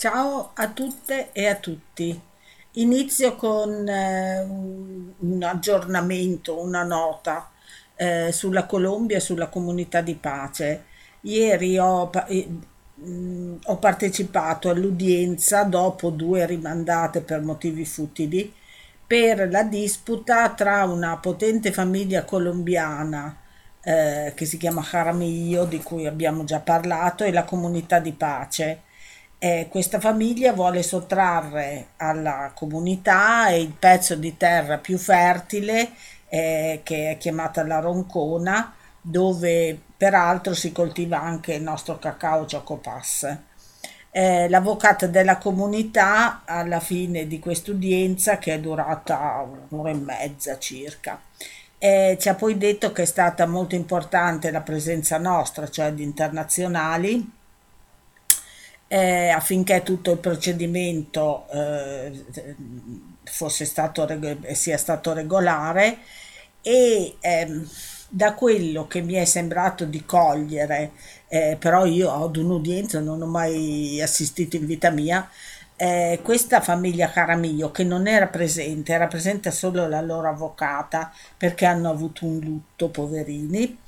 Ciao a tutte e a tutti. Inizio con eh, un aggiornamento, una nota eh, sulla Colombia e sulla comunità di pace. Ieri ho, eh, mh, ho partecipato all'udienza dopo due rimandate per motivi futili per la disputa tra una potente famiglia colombiana eh, che si chiama Jaramillo, di cui abbiamo già parlato, e la comunità di pace. Eh, questa famiglia vuole sottrarre alla comunità il pezzo di terra più fertile, eh, che è chiamata la Roncona, dove peraltro si coltiva anche il nostro cacao Chocopass. Eh, l'avvocata della comunità alla fine di quest'udienza, che è durata un'ora e mezza circa, eh, ci ha poi detto che è stata molto importante la presenza nostra, cioè di internazionali, eh, affinché tutto il procedimento eh, fosse stato, sia stato regolare e ehm, da quello che mi è sembrato di cogliere, eh, però io ad un'udienza non ho mai assistito in vita mia, eh, questa famiglia Caramillo che non era presente, era presente solo la loro avvocata perché hanno avuto un lutto, poverini,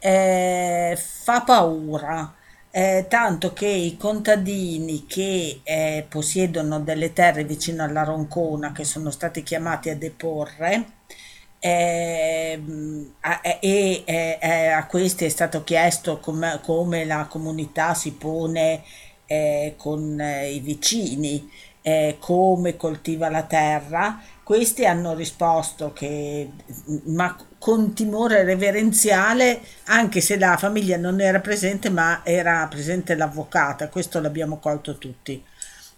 eh, fa paura. Eh, tanto che i contadini che eh, possiedono delle terre vicino alla Roncona, che sono stati chiamati a deporre, ehm, e eh, eh, a questi è stato chiesto come, come la comunità si pone eh, con eh, i vicini, eh, come coltiva la terra. Questi hanno risposto che, ma con timore reverenziale, anche se la famiglia non era presente, ma era presente l'avvocata, questo l'abbiamo colto tutti.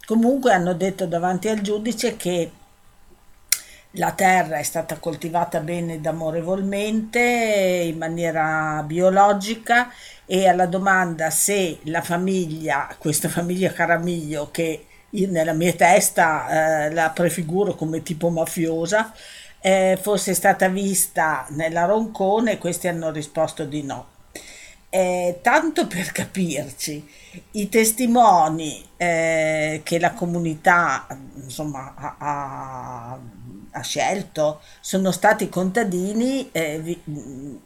Comunque hanno detto davanti al giudice che la terra è stata coltivata bene ed amorevolmente, in maniera biologica e alla domanda se la famiglia, questa famiglia Caramiglio, che io nella mia testa eh, la prefiguro come tipo mafiosa, eh, fosse stata vista nella Roncone, questi hanno risposto di no. Eh, tanto per capirci, i testimoni eh, che la comunità insomma, ha, ha- scelto sono stati contadini eh, vi-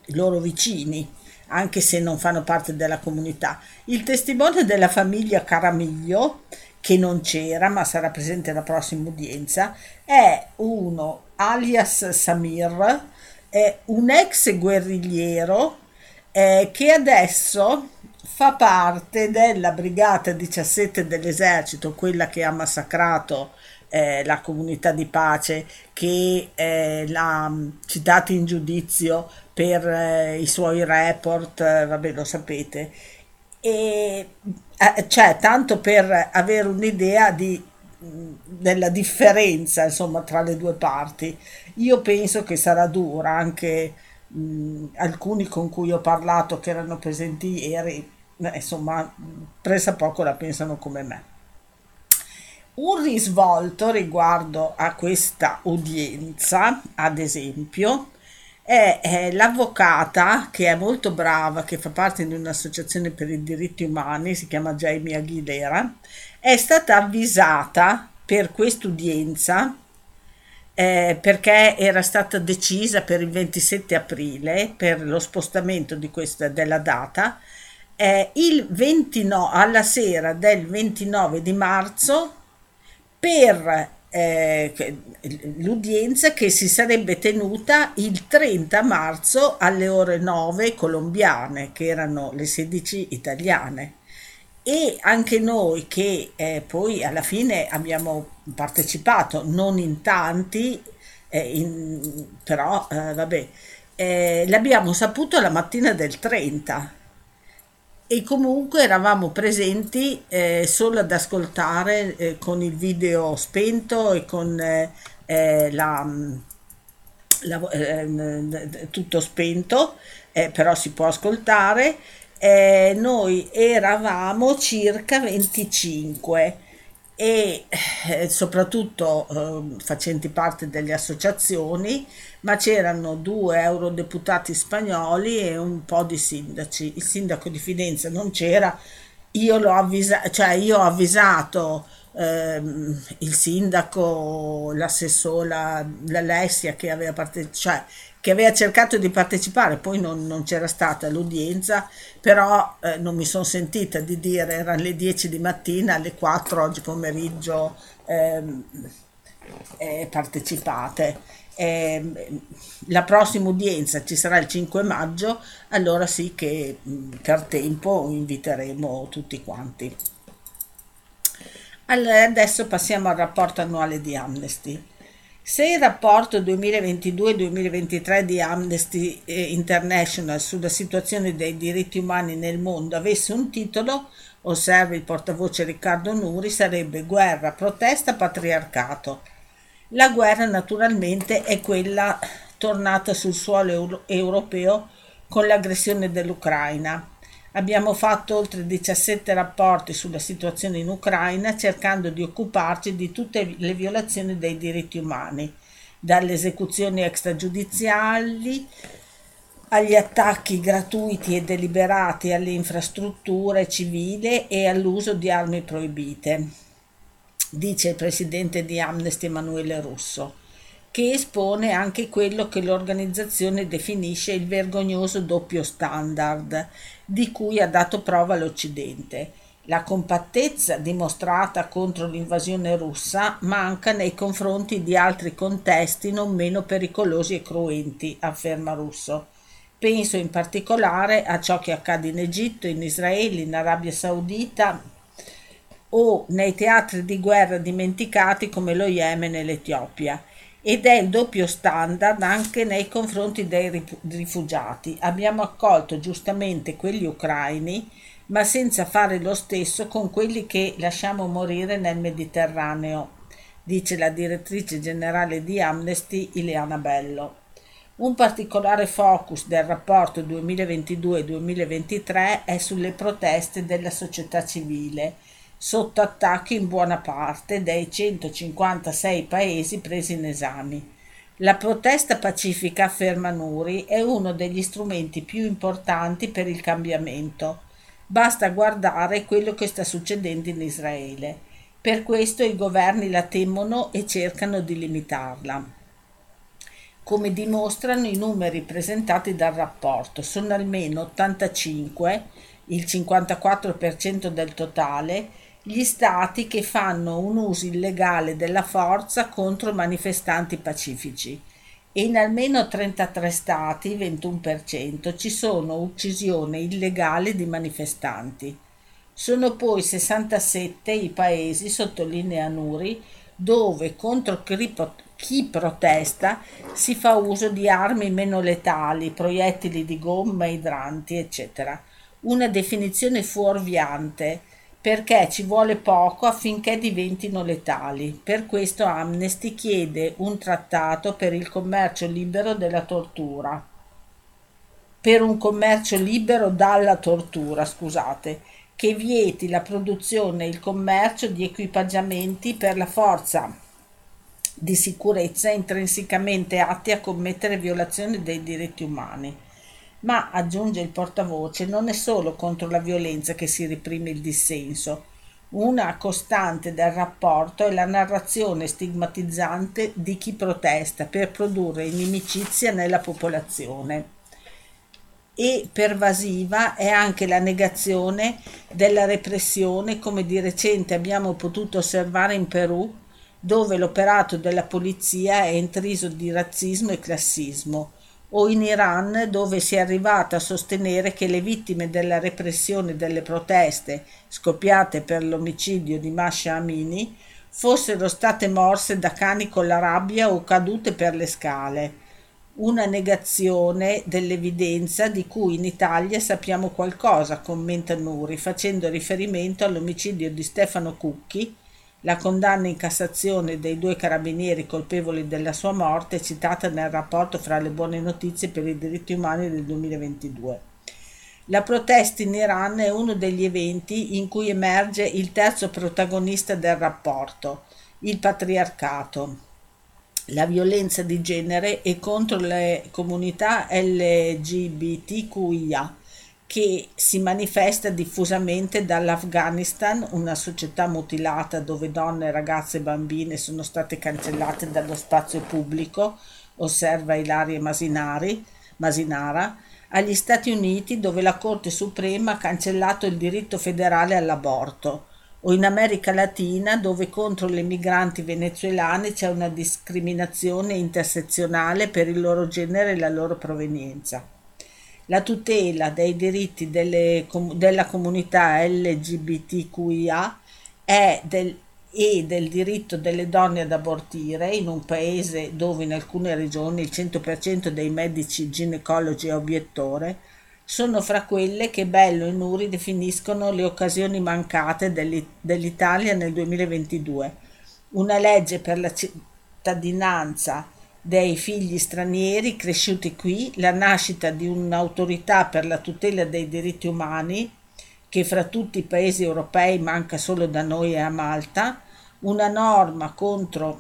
loro vicini, anche se non fanno parte della comunità. Il testimone della famiglia Caramiglio, che non c'era ma sarà presente alla prossima udienza, è uno alias Samir, è un ex guerrigliero eh, che adesso fa parte della brigata 17 dell'esercito, quella che ha massacrato eh, la comunità di pace, che eh, l'ha mh, citato in giudizio per eh, i suoi report, eh, vabbè lo sapete, e eh, cioè tanto per avere un'idea di, della differenza insomma tra le due parti. Io penso che sarà dura anche mh, alcuni con cui ho parlato che erano presenti ieri, eh, insomma, mh, pressappoco la pensano come me. Un risvolto riguardo a questa udienza, ad esempio, è, è l'avvocata che è molto brava, che fa parte di un'associazione per i diritti umani, si chiama Jamie Aguilera, è stata avvisata per quest'udienza eh, perché era stata decisa per il 27 aprile per lo spostamento questa, della data eh, il 29, alla sera del 29 di marzo per eh, l'udienza che si sarebbe tenuta il 30 marzo alle ore 9 colombiane, che erano le 16 italiane. E anche noi che eh, poi alla fine abbiamo partecipato, non in tanti, eh, in- però eh, vabbè, eh, l'abbiamo saputo la mattina del 30 e comunque eravamo presenti eh, solo ad ascoltare eh, con il video spento e con la, la- tutto spento, però si può ascoltare. Eh, noi eravamo circa 25 e eh, soprattutto eh, facenti parte delle associazioni, ma c'erano due eurodeputati spagnoli e un po' di sindaci. Il sindaco di Fidenza non c'era io l'ho avvisato, cioè io ho avvisato ehm, il sindaco, l'assessore, la, l'Alessia che aveva, parte- cioè, che aveva cercato di partecipare, poi non, non c'era stata l'udienza, però eh, non mi sono sentita di dire erano le 10 di mattina, alle 4 oggi pomeriggio ehm, eh, partecipate. Eh, la prossima udienza ci sarà il 5 maggio, allora sì che per tempo inviteremo tutti quanti. Allora, adesso passiamo al rapporto annuale di Amnesty. Se il rapporto 2022-2023 di Amnesty International sulla situazione dei diritti umani nel mondo avesse un titolo, osserva il portavoce Riccardo Nuri, sarebbe Guerra, protesta, patriarcato. La guerra naturalmente è quella tornata sul suolo euro- europeo con l'aggressione dell'Ucraina Abbiamo fatto oltre 17 rapporti sulla situazione in Ucraina cercando di occuparci di tutte le violazioni dei diritti umani, dalle esecuzioni extragiudiziali agli attacchi gratuiti e deliberati alle infrastrutture civili e all'uso di armi proibite, dice il presidente di Amnesty Emanuele Russo che espone anche quello che l'organizzazione definisce il vergognoso doppio standard di cui ha dato prova l'Occidente. La compattezza dimostrata contro l'invasione russa manca nei confronti di altri contesti non meno pericolosi e cruenti, afferma Russo. Penso in particolare a ciò che accade in Egitto, in Israele, in Arabia Saudita o nei teatri di guerra dimenticati come lo Yemen e l'Etiopia ed è il doppio standard anche nei confronti dei rifugiati. Abbiamo accolto giustamente quelli ucraini, ma senza fare lo stesso con quelli che lasciamo morire nel Mediterraneo, dice la direttrice generale di Amnesty Ileana Bello. Un particolare focus del rapporto 2022-2023 è sulle proteste della società civile sotto attacco in buona parte dei 156 paesi presi in esame. La protesta pacifica, afferma Nuri, è uno degli strumenti più importanti per il cambiamento. Basta guardare quello che sta succedendo in Israele. Per questo i governi la temono e cercano di limitarla. Come dimostrano i numeri presentati dal rapporto, sono almeno 85, il 54% del totale, gli stati che fanno un uso illegale della forza contro manifestanti pacifici e in almeno 33 stati, 21%, ci sono uccisioni illegali di manifestanti. Sono poi 67 i paesi, sottolinea Nuri, dove contro chi protesta si fa uso di armi meno letali, proiettili di gomma, idranti, eccetera. Una definizione fuorviante perché ci vuole poco affinché diventino letali. Per questo Amnesty chiede un trattato per il commercio libero della tortura. Per un commercio libero dalla tortura, scusate, che vieti la produzione e il commercio di equipaggiamenti per la forza di sicurezza intrinsecamente atti a commettere violazioni dei diritti umani ma, aggiunge il portavoce, non è solo contro la violenza che si reprime il dissenso. Una costante del rapporto è la narrazione stigmatizzante di chi protesta per produrre inimicizia nella popolazione. E pervasiva è anche la negazione della repressione, come di recente abbiamo potuto osservare in Perù, dove l'operato della polizia è intriso di razzismo e classismo o in Iran dove si è arrivata a sostenere che le vittime della repressione delle proteste scoppiate per l'omicidio di Masha Amini fossero state morse da cani con la rabbia o cadute per le scale. Una negazione dell'evidenza di cui in Italia sappiamo qualcosa, commenta Nuri, facendo riferimento all'omicidio di Stefano Cucchi, la condanna in Cassazione dei due carabinieri colpevoli della sua morte è citata nel rapporto fra le buone notizie per i diritti umani del 2022. La protesta in Iran è uno degli eventi in cui emerge il terzo protagonista del rapporto, il patriarcato, la violenza di genere e contro le comunità LGBTQIA che si manifesta diffusamente dall'Afghanistan, una società mutilata dove donne, ragazze e bambine sono state cancellate dallo spazio pubblico, osserva Ilaria Masinari, Masinara, agli Stati Uniti dove la Corte Suprema ha cancellato il diritto federale all'aborto, o in America Latina dove contro le migranti venezuelane c'è una discriminazione intersezionale per il loro genere e la loro provenienza. La tutela dei diritti delle, della comunità LGBTQIA del, e del diritto delle donne ad abortire in un paese dove in alcune regioni il 100% dei medici ginecologi è obiettore, sono fra quelle che Bello e Nuri definiscono le occasioni mancate dell'Italia nel 2022. Una legge per la cittadinanza dei figli stranieri cresciuti qui, la nascita di un'autorità per la tutela dei diritti umani, che fra tutti i paesi europei manca solo da noi e a Malta, una norma contro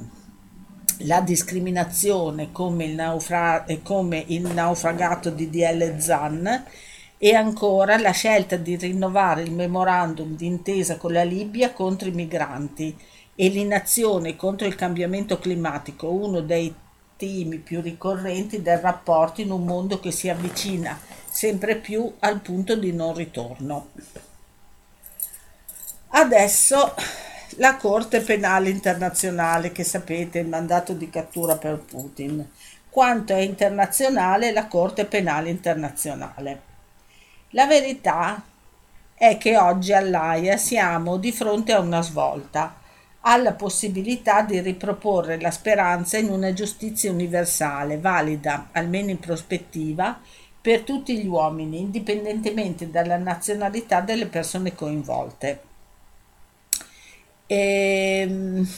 la discriminazione come il, naufra- come il naufragato di DL Zan e ancora la scelta di rinnovare il memorandum d'intesa con la Libia contro i migranti e l'inazione contro il cambiamento climatico, uno dei temi più ricorrenti del rapporto in un mondo che si avvicina sempre più al punto di non ritorno. Adesso la Corte Penale Internazionale, che sapete il mandato di cattura per Putin, quanto è internazionale la Corte Penale Internazionale. La verità è che oggi all'AIA siamo di fronte a una svolta, alla possibilità di riproporre la speranza in una giustizia universale, valida, almeno in prospettiva, per tutti gli uomini, indipendentemente dalla nazionalità delle persone coinvolte. E, ehm,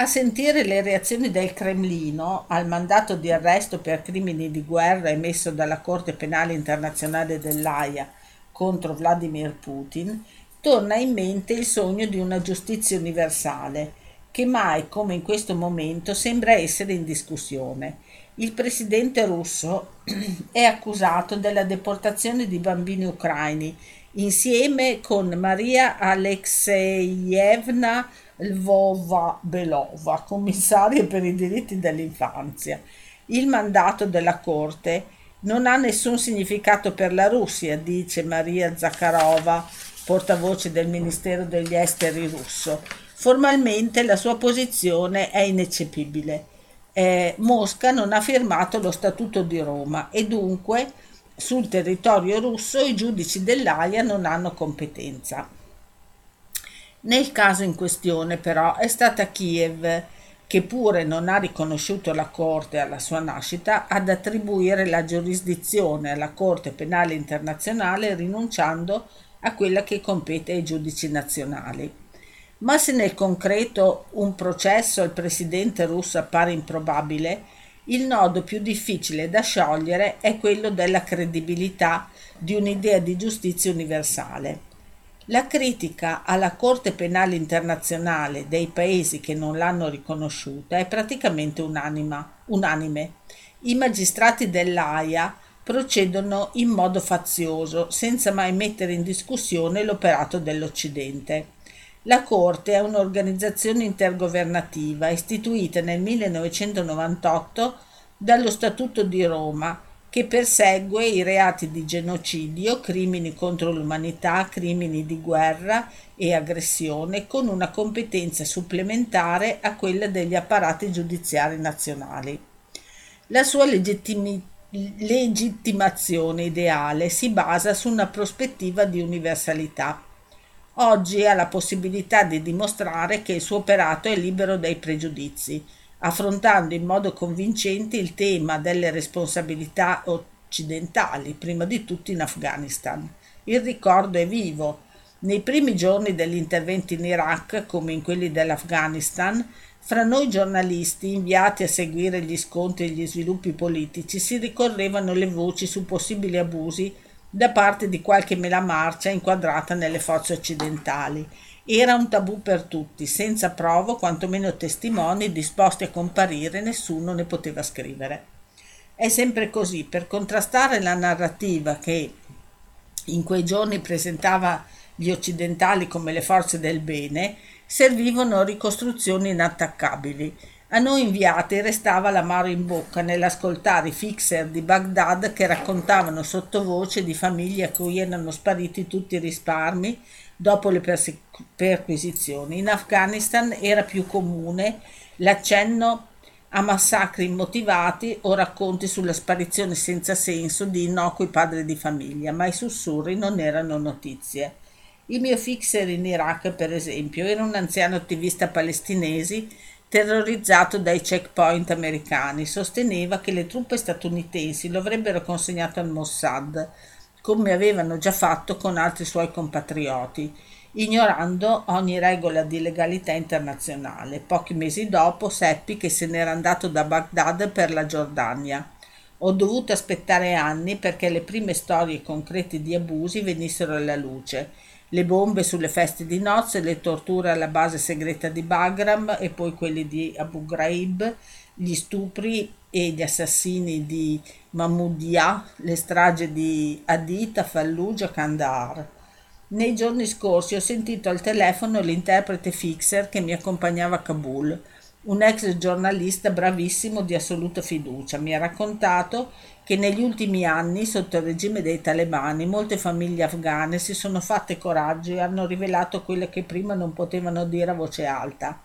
a sentire le reazioni del Cremlino al mandato di arresto per crimini di guerra emesso dalla Corte Penale Internazionale dell'AIA contro Vladimir Putin, torna in mente il sogno di una giustizia universale, che mai come in questo momento sembra essere in discussione. Il presidente russo è accusato della deportazione di bambini ucraini insieme con Maria Alexeyevna Lvova-Belova, commissaria per i diritti dell'infanzia. Il mandato della Corte non ha nessun significato per la Russia, dice Maria Zakharova, portavoce del Ministero degli Esteri russo. Formalmente la sua posizione è ineccepibile. Eh, Mosca non ha firmato lo Statuto di Roma e dunque sul territorio russo i giudici dell'AIA non hanno competenza. Nel caso in questione però è stata Kiev che pure non ha riconosciuto la Corte alla sua nascita ad attribuire la giurisdizione alla Corte Penale Internazionale rinunciando a quella che compete ai giudici nazionali. Ma se nel concreto un processo al presidente russo appare improbabile, il nodo più difficile da sciogliere è quello della credibilità di un'idea di giustizia universale. La critica alla Corte Penale Internazionale dei paesi che non l'hanno riconosciuta è praticamente unanima, unanime. I magistrati dell'AIA procedono in modo fazioso, senza mai mettere in discussione l'operato dell'Occidente. La Corte è un'organizzazione intergovernativa istituita nel 1998 dallo Statuto di Roma che persegue i reati di genocidio, crimini contro l'umanità, crimini di guerra e aggressione con una competenza supplementare a quella degli apparati giudiziari nazionali. La sua legittimità legittimazione ideale si basa su una prospettiva di universalità oggi ha la possibilità di dimostrare che il suo operato è libero dai pregiudizi, affrontando in modo convincente il tema delle responsabilità occidentali, prima di tutto in Afghanistan. Il ricordo è vivo. Nei primi giorni degli interventi in Iraq, come in quelli dell'Afghanistan, fra noi giornalisti inviati a seguire gli scontri e gli sviluppi politici si ricorrevano le voci su possibili abusi da parte di qualche melamarcia inquadrata nelle forze occidentali. Era un tabù per tutti, senza prova o quantomeno testimoni disposti a comparire, nessuno ne poteva scrivere. È sempre così, per contrastare la narrativa che in quei giorni presentava gli occidentali come le forze del bene, servivano ricostruzioni inattaccabili. A noi inviati restava l'amaro in bocca nell'ascoltare i fixer di Baghdad che raccontavano sottovoce di famiglie a cui erano spariti tutti i risparmi dopo le perse- perquisizioni. In Afghanistan era più comune l'accenno a massacri immotivati o racconti sulla sparizione senza senso di innocui padri di famiglia, ma i sussurri non erano notizie. Il mio fixer in Iraq, per esempio, era un anziano attivista palestinese terrorizzato dai checkpoint americani. Sosteneva che le truppe statunitensi lo avrebbero consegnato al Mossad, come avevano già fatto con altri suoi compatrioti ignorando ogni regola di legalità internazionale. Pochi mesi dopo seppi che se n'era andato da Baghdad per la Giordania. Ho dovuto aspettare anni perché le prime storie concrete di abusi venissero alla luce. Le bombe sulle feste di nozze, le torture alla base segreta di Bagram e poi quelli di Abu Ghraib, gli stupri e gli assassini di Mahmoudia, le stragi di Adita, Fallujah, Kandahar. Nei giorni scorsi ho sentito al telefono l'interprete fixer che mi accompagnava a Kabul, un ex giornalista bravissimo di assoluta fiducia. Mi ha raccontato che negli ultimi anni, sotto il regime dei talebani, molte famiglie afghane si sono fatte coraggio e hanno rivelato quelle che prima non potevano dire a voce alta.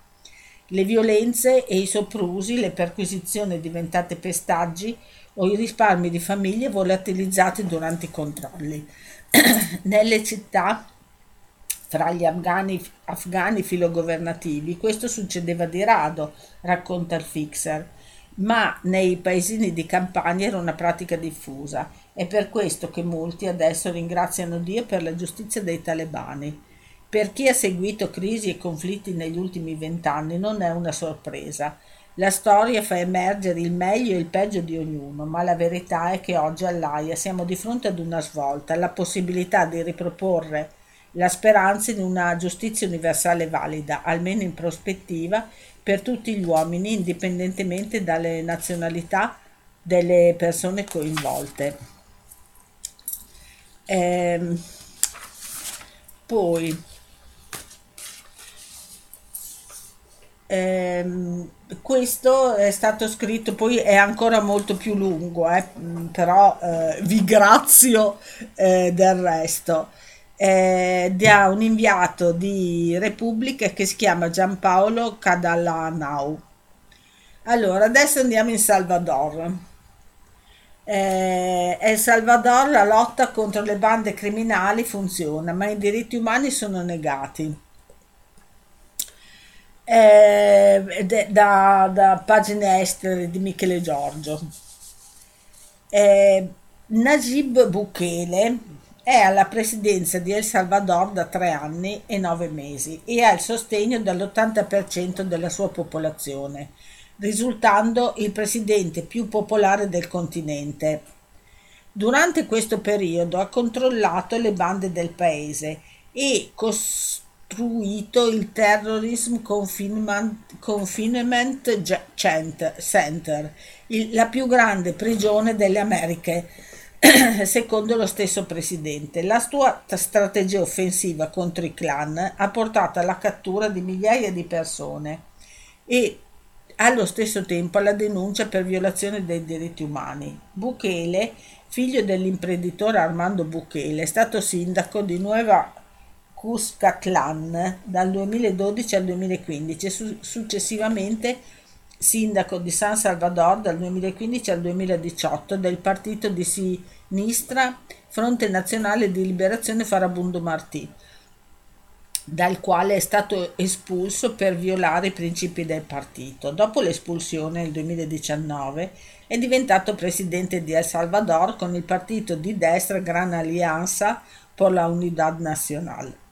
Le violenze e i soprusi, le perquisizioni diventate pestaggi o i risparmi di famiglie volatilizzati durante i controlli. nelle città fra gli afghani, afghani filogovernativi questo succedeva di rado, racconta il fixer, ma nei paesini di campagna era una pratica diffusa. È per questo che molti adesso ringraziano Dio per la giustizia dei talebani. Per chi ha seguito crisi e conflitti negli ultimi vent'anni non è una sorpresa. La storia fa emergere il meglio e il peggio di ognuno, ma la verità è che oggi all'AIA siamo di fronte ad una svolta, la possibilità di riproporre la speranza in una giustizia universale valida, almeno in prospettiva, per tutti gli uomini, indipendentemente dalle nazionalità delle persone coinvolte. Ehm, poi Ehm, questo è stato scritto, poi è ancora molto più lungo, eh, però eh, vi grazio eh, del resto. Eh, da un inviato di Repubblica che si chiama Giampaolo Cadalanau. Allora, adesso andiamo in Salvador. Eh, El Salvador la lotta contro le bande criminali funziona, ma i diritti umani sono negati eh, da, da, pagine estere di Michele Giorgio. Eh, Najib Bukele è alla presidenza di El Salvador da tre anni e nove mesi e ha il sostegno dell'80% della sua popolazione, risultando il presidente più popolare del continente. Durante questo periodo ha controllato le bande del paese e costruito il Terrorism Confinement, Center, la più grande prigione delle Americhe, secondo lo stesso presidente. La sua strategia offensiva contro i clan ha portato alla cattura di migliaia di persone e allo stesso tempo alla denuncia per violazione dei diritti umani. Bukele, figlio dell'imprenditore Armando Bukele, è stato sindaco di Nueva Cuscatlan dal 2012 al 2015 e successivamente sindaco di San Salvador dal 2015 al 2018 del partito di sinistra Fronte Nazionale di Liberazione Farabundo Martì, dal quale è stato espulso per violare i principi del partito. Dopo l'espulsione nel 2019 è diventato presidente di El Salvador con il partito di destra Gran Alianza por la Unidad Nacional.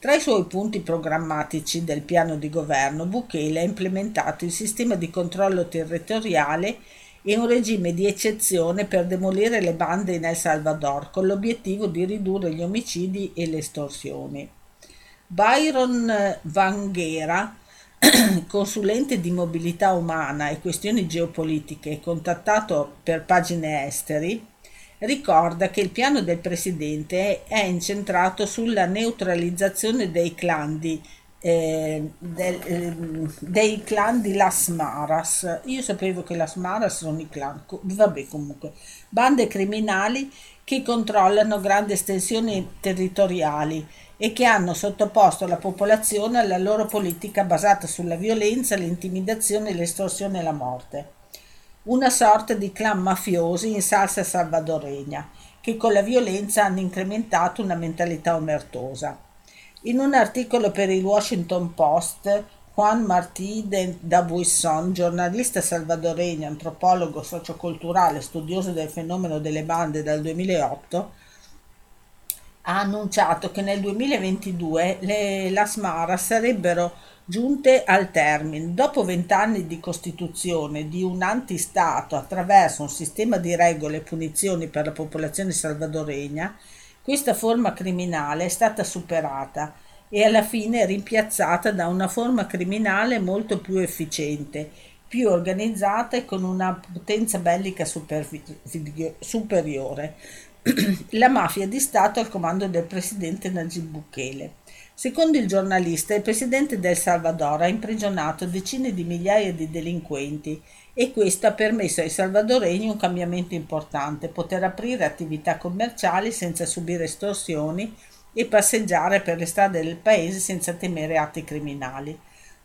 Tra i suoi punti programmatici del piano di governo, Bukele ha implementato il sistema di controllo territoriale e un regime di eccezione per demolire le bande in El Salvador, con l'obiettivo di ridurre gli omicidi e le estorsioni. Byron Vanghera, consulente di mobilità umana e questioni geopolitiche, contattato per pagine esteri, ricorda che il piano del presidente è incentrato sulla neutralizzazione dei clan di, eh, del, eh, dei clan di Las Maras. Io sapevo che Las Maras sono i clan, vabbè comunque, bande criminali che controllano grandi estensioni territoriali e che hanno sottoposto la popolazione alla loro politica basata sulla violenza, l'intimidazione, l'estorsione e la morte una sorta di clan mafiosi in salsa salvadoregna, che con la violenza hanno incrementato una mentalità omertosa. In un articolo per il Washington Post, Juan Martí de Dabuisson, giornalista salvadoregno, antropologo socioculturale, studioso del fenomeno delle bande dal 2008, ha annunciato che nel 2022 le Las Maras sarebbero giunte al termine. Dopo vent'anni di costituzione di un antistato attraverso un sistema di regole e punizioni per la popolazione salvadoregna, questa forma criminale è stata superata e alla fine rimpiazzata da una forma criminale molto più efficiente, più organizzata e con una potenza bellica superiore. la mafia di Stato al comando del presidente Najib Bukele. Secondo il giornalista, il presidente del Salvador ha imprigionato decine di migliaia di delinquenti e questo ha permesso ai salvadoregni un cambiamento importante, poter aprire attività commerciali senza subire estorsioni e passeggiare per le strade del paese senza temere atti criminali.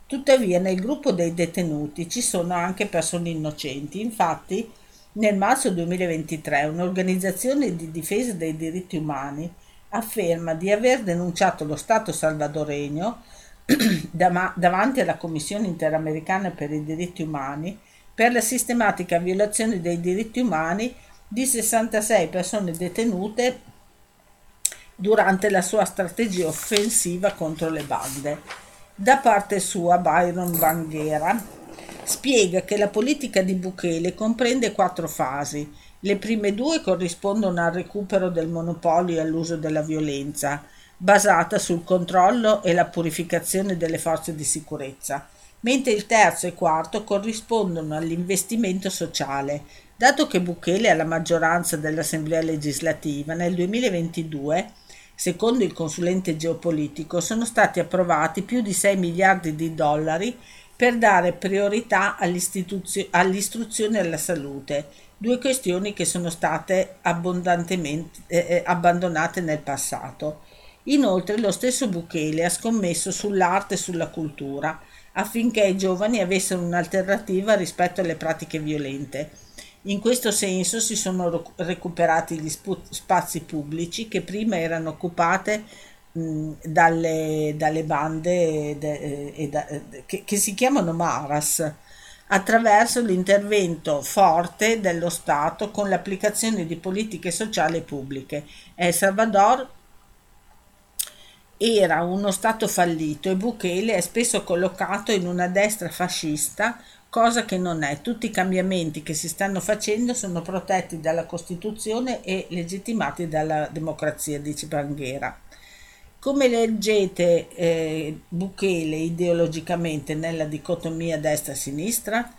Tuttavia nel gruppo dei detenuti ci sono anche persone innocenti, infatti nel marzo 2023 un'organizzazione di difesa dei diritti umani afferma di aver denunciato lo Stato salvadoregno davanti alla Commissione interamericana per i diritti umani per la sistematica violazione dei diritti umani di 66 persone detenute durante la sua strategia offensiva contro le bande. Da parte sua Byron Banghera spiega che la politica di Bukele comprende quattro fasi le prime due corrispondono al recupero del monopolio e all'uso della violenza, basata sul controllo e la purificazione delle forze di sicurezza, mentre il terzo e quarto corrispondono all'investimento sociale. Dato che Bukele ha la maggioranza dell'Assemblea legislativa, nel 2022 Secondo il consulente geopolitico sono stati approvati più di 6 miliardi di dollari per dare priorità all'istruzione e alla salute, due questioni che sono state abbondantemente eh, eh, abbandonate nel passato. Inoltre lo stesso Bukele ha scommesso sull'arte e sulla cultura affinché i giovani avessero un'alternativa rispetto alle pratiche violente. In questo senso si sono recuperati gli spazi pubblici che prima erano occupate mh, dalle, dalle, bande de, eh, da, che, che si chiamano Maras attraverso l'intervento forte dello Stato con l'applicazione di politiche sociali pubbliche. El Salvador era uno Stato fallito e Bukele è spesso collocato in una destra fascista, cosa che non è. Tutti i cambiamenti che si stanno facendo sono protetti dalla Costituzione e legittimati dalla democrazia, dice Banghera. Come leggete eh, Bukele ideologicamente nella dicotomia destra-sinistra?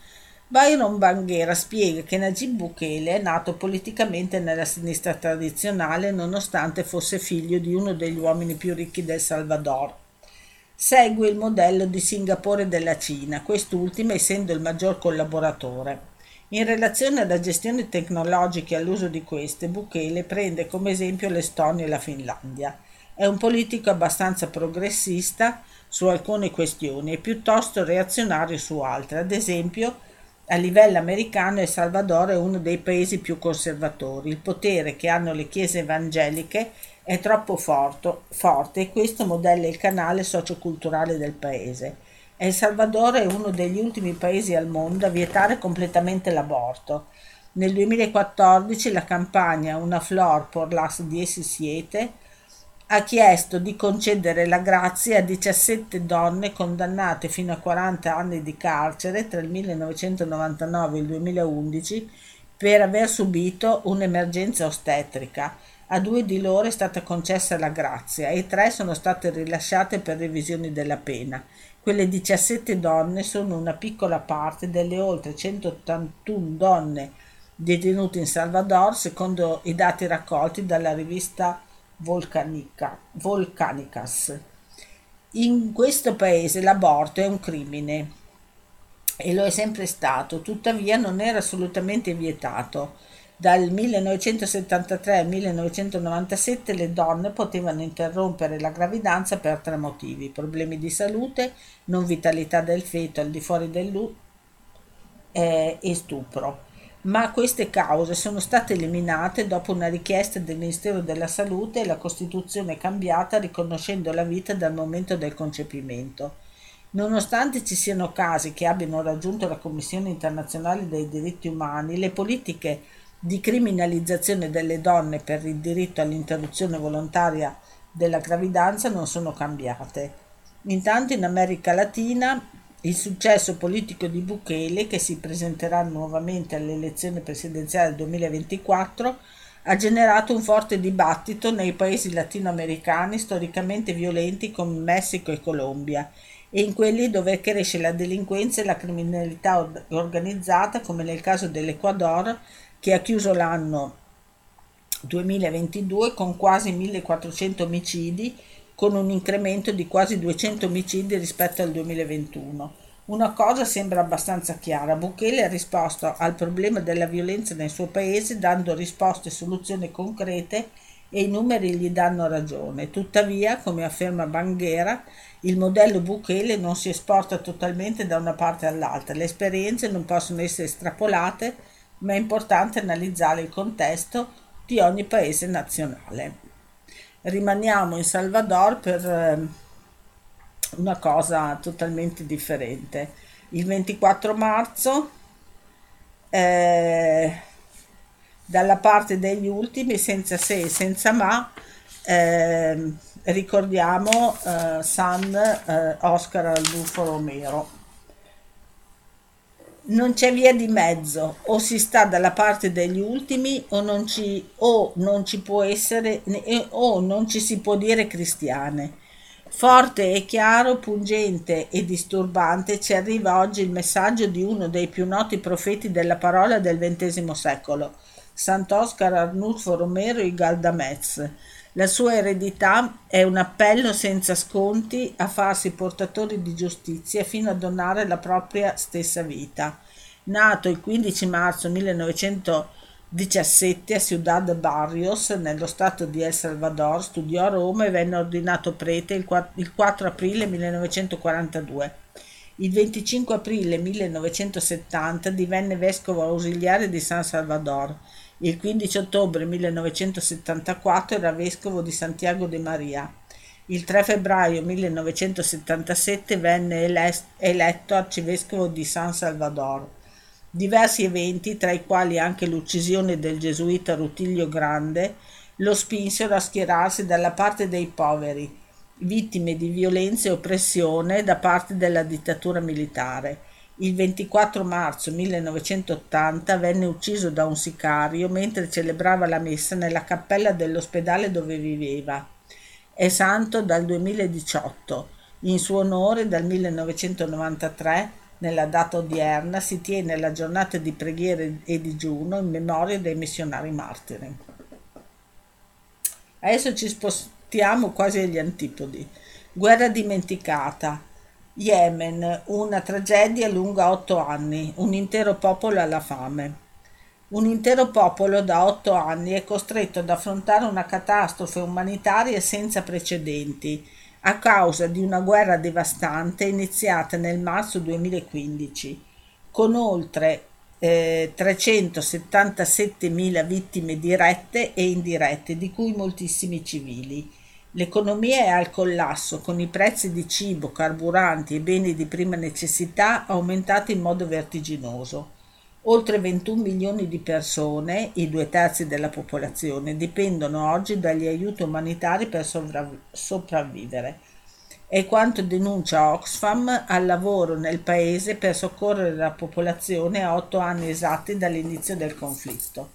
Byron Banghera spiega che Najib Bukele è nato politicamente nella sinistra tradizionale nonostante fosse figlio di uno degli uomini più ricchi del Salvador. Segue il modello di Singapore e della Cina, quest'ultima essendo il maggior collaboratore. In relazione alla gestione tecnologica e all'uso di queste, Bukele prende come esempio l'Estonia e la Finlandia. È un politico abbastanza progressista su alcune questioni e piuttosto reazionario su altre. Ad esempio, a livello americano El Salvador è uno dei paesi più conservatori. Il potere che hanno le chiese evangeliche è troppo forte, forte e questo modella il canale socioculturale del paese. El Salvador è uno degli ultimi paesi al mondo a vietare completamente l'aborto. Nel 2014 la campagna Una flor por las 17 ha chiesto di concedere la grazia a 17 donne condannate fino a 40 anni di carcere tra il 1999 e il 2011 per aver subito un'emergenza ostetrica. A due di loro è stata concessa la grazia e tre sono state rilasciate per revisioni della pena. Quelle 17 donne sono una piccola parte delle oltre 181 donne detenuti in Salvador secondo i dati raccolti dalla rivista Volcanica, Volcanicas. In questo paese l'aborto è un crimine e lo è sempre stato, tuttavia non era assolutamente vietato. Dal 1973 al 1997 le donne potevano interrompere la gravidanza per tre motivi: problemi di salute, non vitalità del feto al di fuori dell'utero eh, e stupro. Ma queste cause sono state eliminate dopo una richiesta del Ministero della Salute e la Costituzione cambiata riconoscendo la vita dal momento del concepimento. Nonostante ci siano casi che abbiano raggiunto la Commissione internazionale dei diritti umani, le politiche di criminalizzazione delle donne per il diritto all'interruzione volontaria della gravidanza non sono cambiate. Intanto in America Latina il successo politico di Bukele, che si presenterà nuovamente alle elezioni presidenziali del 2024, ha generato un forte dibattito nei paesi latinoamericani storicamente violenti come Messico e Colombia e in quelli dove cresce la delinquenza e la criminalità organizzata come nel caso dell'Ecuador che ha chiuso l'anno 2022 con quasi 1400 omicidi, con un incremento di quasi 200 omicidi rispetto al 2021. Una cosa sembra abbastanza chiara, Bukele ha risposto al problema della violenza nel suo paese dando risposte e soluzioni concrete e i numeri gli danno ragione. Tuttavia, come afferma Banghera, il modello Bukele non si esporta totalmente da una parte all'altra, le esperienze non possono essere estrapolate ma è importante analizzare il contesto di ogni paese nazionale. Rimaniamo in Salvador per eh, una cosa totalmente differente. Il 24 marzo, eh, dalla parte degli ultimi, senza se e senza ma, eh, ricordiamo eh, San eh, Oscar Aldufo Romero non c'è via di mezzo, o si sta dalla parte degli ultimi o non ci, o non ci può essere o non ci si può dire cristiane. Forte e chiaro, pungente e disturbante ci arriva oggi il messaggio di uno dei più noti profeti della parola del XX secolo, Sant'Oscar Arnulfo Romero y Galdamez. La sua eredità è un appello senza sconti a farsi portatori di giustizia fino a donare la propria stessa vita. Nato il 15 marzo 1917 a Ciudad Barrios, nello stato di El Salvador, studiò a Roma e venne ordinato prete il 4 aprile 1942. Il 25 aprile 1970 divenne vescovo ausiliare di San Salvador il 15 ottobre 1974 era vescovo di Santiago de Maria. Il 3 febbraio 1977 venne eletto arcivescovo di San Salvador. Diversi eventi, tra i quali anche l'uccisione del gesuita Rutilio Grande, lo spinsero a schierarsi dalla parte dei poveri, vittime di violenza e oppressione da parte della dittatura militare il 24 marzo 1980 venne ucciso da un sicario mentre celebrava la messa nella cappella dell'ospedale dove viveva. È santo dal 2018. In suo onore dal 1993, nella data odierna, si tiene la giornata di preghiera e digiuno in memoria dei missionari martiri. Adesso ci spostiamo quasi agli antipodi. Guerra dimenticata Yemen, una tragedia lunga otto anni, un intero popolo alla fame. Un intero popolo da otto anni è costretto ad affrontare una catastrofe umanitaria senza precedenti a causa di una guerra devastante iniziata nel marzo 2015, con oltre eh, 377.000 vittime dirette e indirette, di cui moltissimi civili L'economia è al collasso, con i prezzi di cibo, carburanti e beni di prima necessità aumentati in modo vertiginoso. Oltre 21 milioni di persone, i due terzi della popolazione, dipendono oggi dagli aiuti umanitari per sovrav- sopravvivere. È quanto denuncia Oxfam al lavoro nel paese per soccorrere la popolazione a otto anni esatti dall'inizio del conflitto.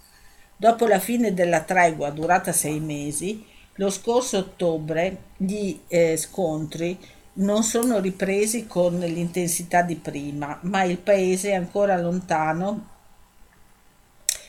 Dopo la fine della tregua durata sei mesi, lo scorso ottobre gli eh, scontri non sono ripresi con l'intensità di prima, ma il paese è ancora lontano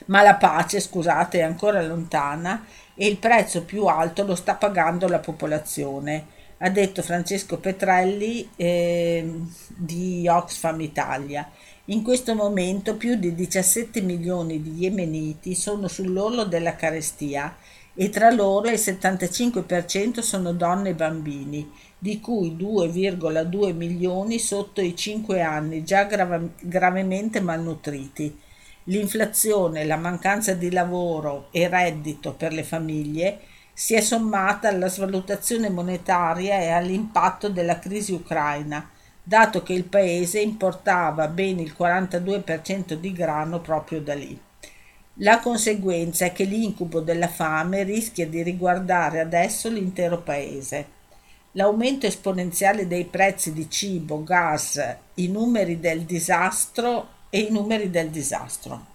ma la pace, scusate, è ancora lontana e il prezzo più alto lo sta pagando la popolazione, ha detto Francesco Petrelli eh, di Oxfam Italia. In questo momento più di 17 milioni di yemeniti sono sull'orlo della carestia e tra loro il 75% sono donne e bambini, di cui 2,2 milioni sotto i 5 anni, già grave, gravemente malnutriti. L'inflazione, la mancanza di lavoro e reddito per le famiglie si è sommata alla svalutazione monetaria e all'impatto della crisi ucraina, dato che il paese importava ben il 42% di grano proprio da lì. La conseguenza è che l'incubo della fame rischia di riguardare adesso l'intero paese. L'aumento esponenziale dei prezzi di cibo, gas, i numeri del disastro e i numeri del disastro.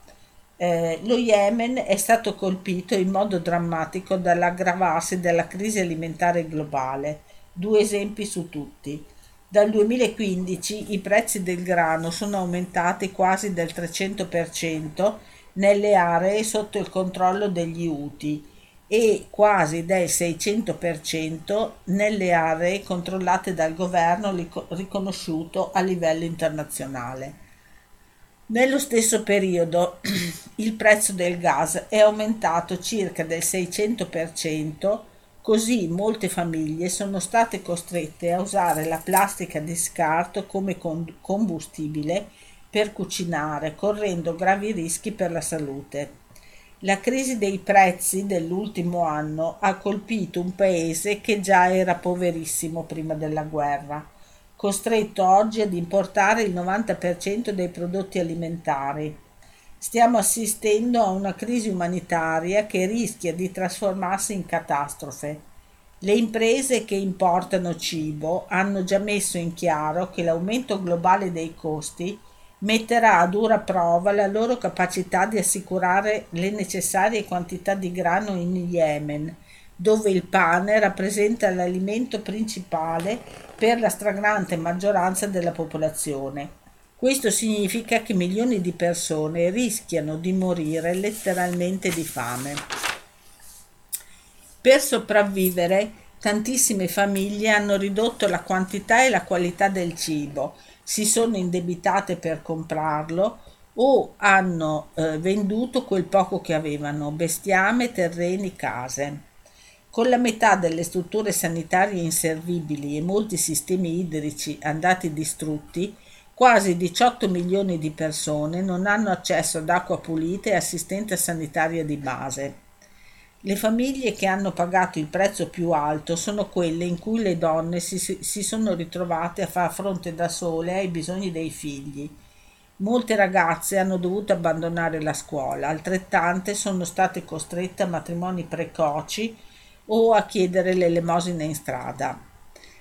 Eh, lo Yemen è stato colpito in modo drammatico dall'aggravarsi della crisi alimentare globale. Due esempi su tutti. Dal 2015 i prezzi del grano sono aumentati quasi del 300% nelle aree sotto il controllo degli UTI e quasi del 600% nelle aree controllate dal governo riconosciuto a livello internazionale. Nello stesso periodo il prezzo del gas è aumentato circa del 600%, così molte famiglie sono state costrette a usare la plastica di scarto come combustibile per cucinare, correndo gravi rischi per la salute. La crisi dei prezzi dell'ultimo anno ha colpito un paese che già era poverissimo prima della guerra, costretto oggi ad importare il 90% dei prodotti alimentari. Stiamo assistendo a una crisi umanitaria che rischia di trasformarsi in catastrofe. Le imprese che importano cibo hanno già messo in chiaro che l'aumento globale dei costi metterà a dura prova la loro capacità di assicurare le necessarie quantità di grano in Yemen, dove il pane rappresenta l'alimento principale per la stragrande maggioranza della popolazione. Questo significa che milioni di persone rischiano di morire letteralmente di fame. Per sopravvivere, tantissime famiglie hanno ridotto la quantità e la qualità del cibo, si sono indebitate per comprarlo o hanno eh, venduto quel poco che avevano, bestiame, terreni, case. Con la metà delle strutture sanitarie inservibili e molti sistemi idrici andati distrutti, quasi 18 milioni di persone non hanno accesso ad acqua pulita e assistenza sanitaria di base. Le famiglie che hanno pagato il prezzo più alto sono quelle in cui le donne si, si sono ritrovate a far fronte da sole ai bisogni dei figli. Molte ragazze hanno dovuto abbandonare la scuola, altrettante sono state costrette a matrimoni precoci o a chiedere l'elemosina in strada.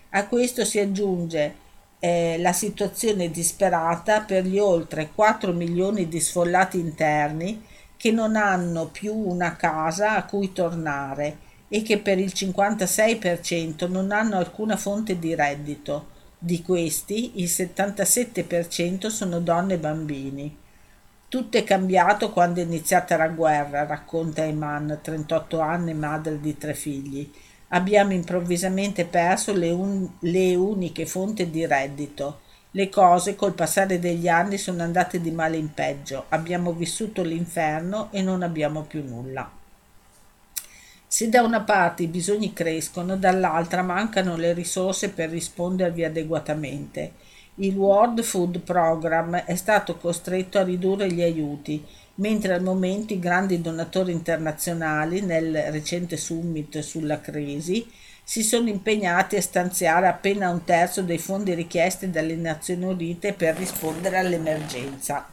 A questo si aggiunge eh, la situazione disperata per gli oltre 4 milioni di sfollati interni che non hanno più una casa a cui tornare e che per il 56% non hanno alcuna fonte di reddito. Di questi il 77% sono donne e bambini. Tutto è cambiato quando è iniziata la guerra, racconta Iman, 38 anni, madre di tre figli. Abbiamo improvvisamente perso le, un- le uniche fonti di reddito le cose col passare degli anni sono andate di male in peggio, abbiamo vissuto l'inferno e non abbiamo più nulla. Se da una parte i bisogni crescono, dall'altra mancano le risorse per rispondervi adeguatamente. Il World Food Program è stato costretto a ridurre gli aiuti, mentre al momento i grandi donatori internazionali, nel recente summit sulla crisi, si sono impegnati a stanziare appena un terzo dei fondi richiesti dalle Nazioni Unite per rispondere all'emergenza.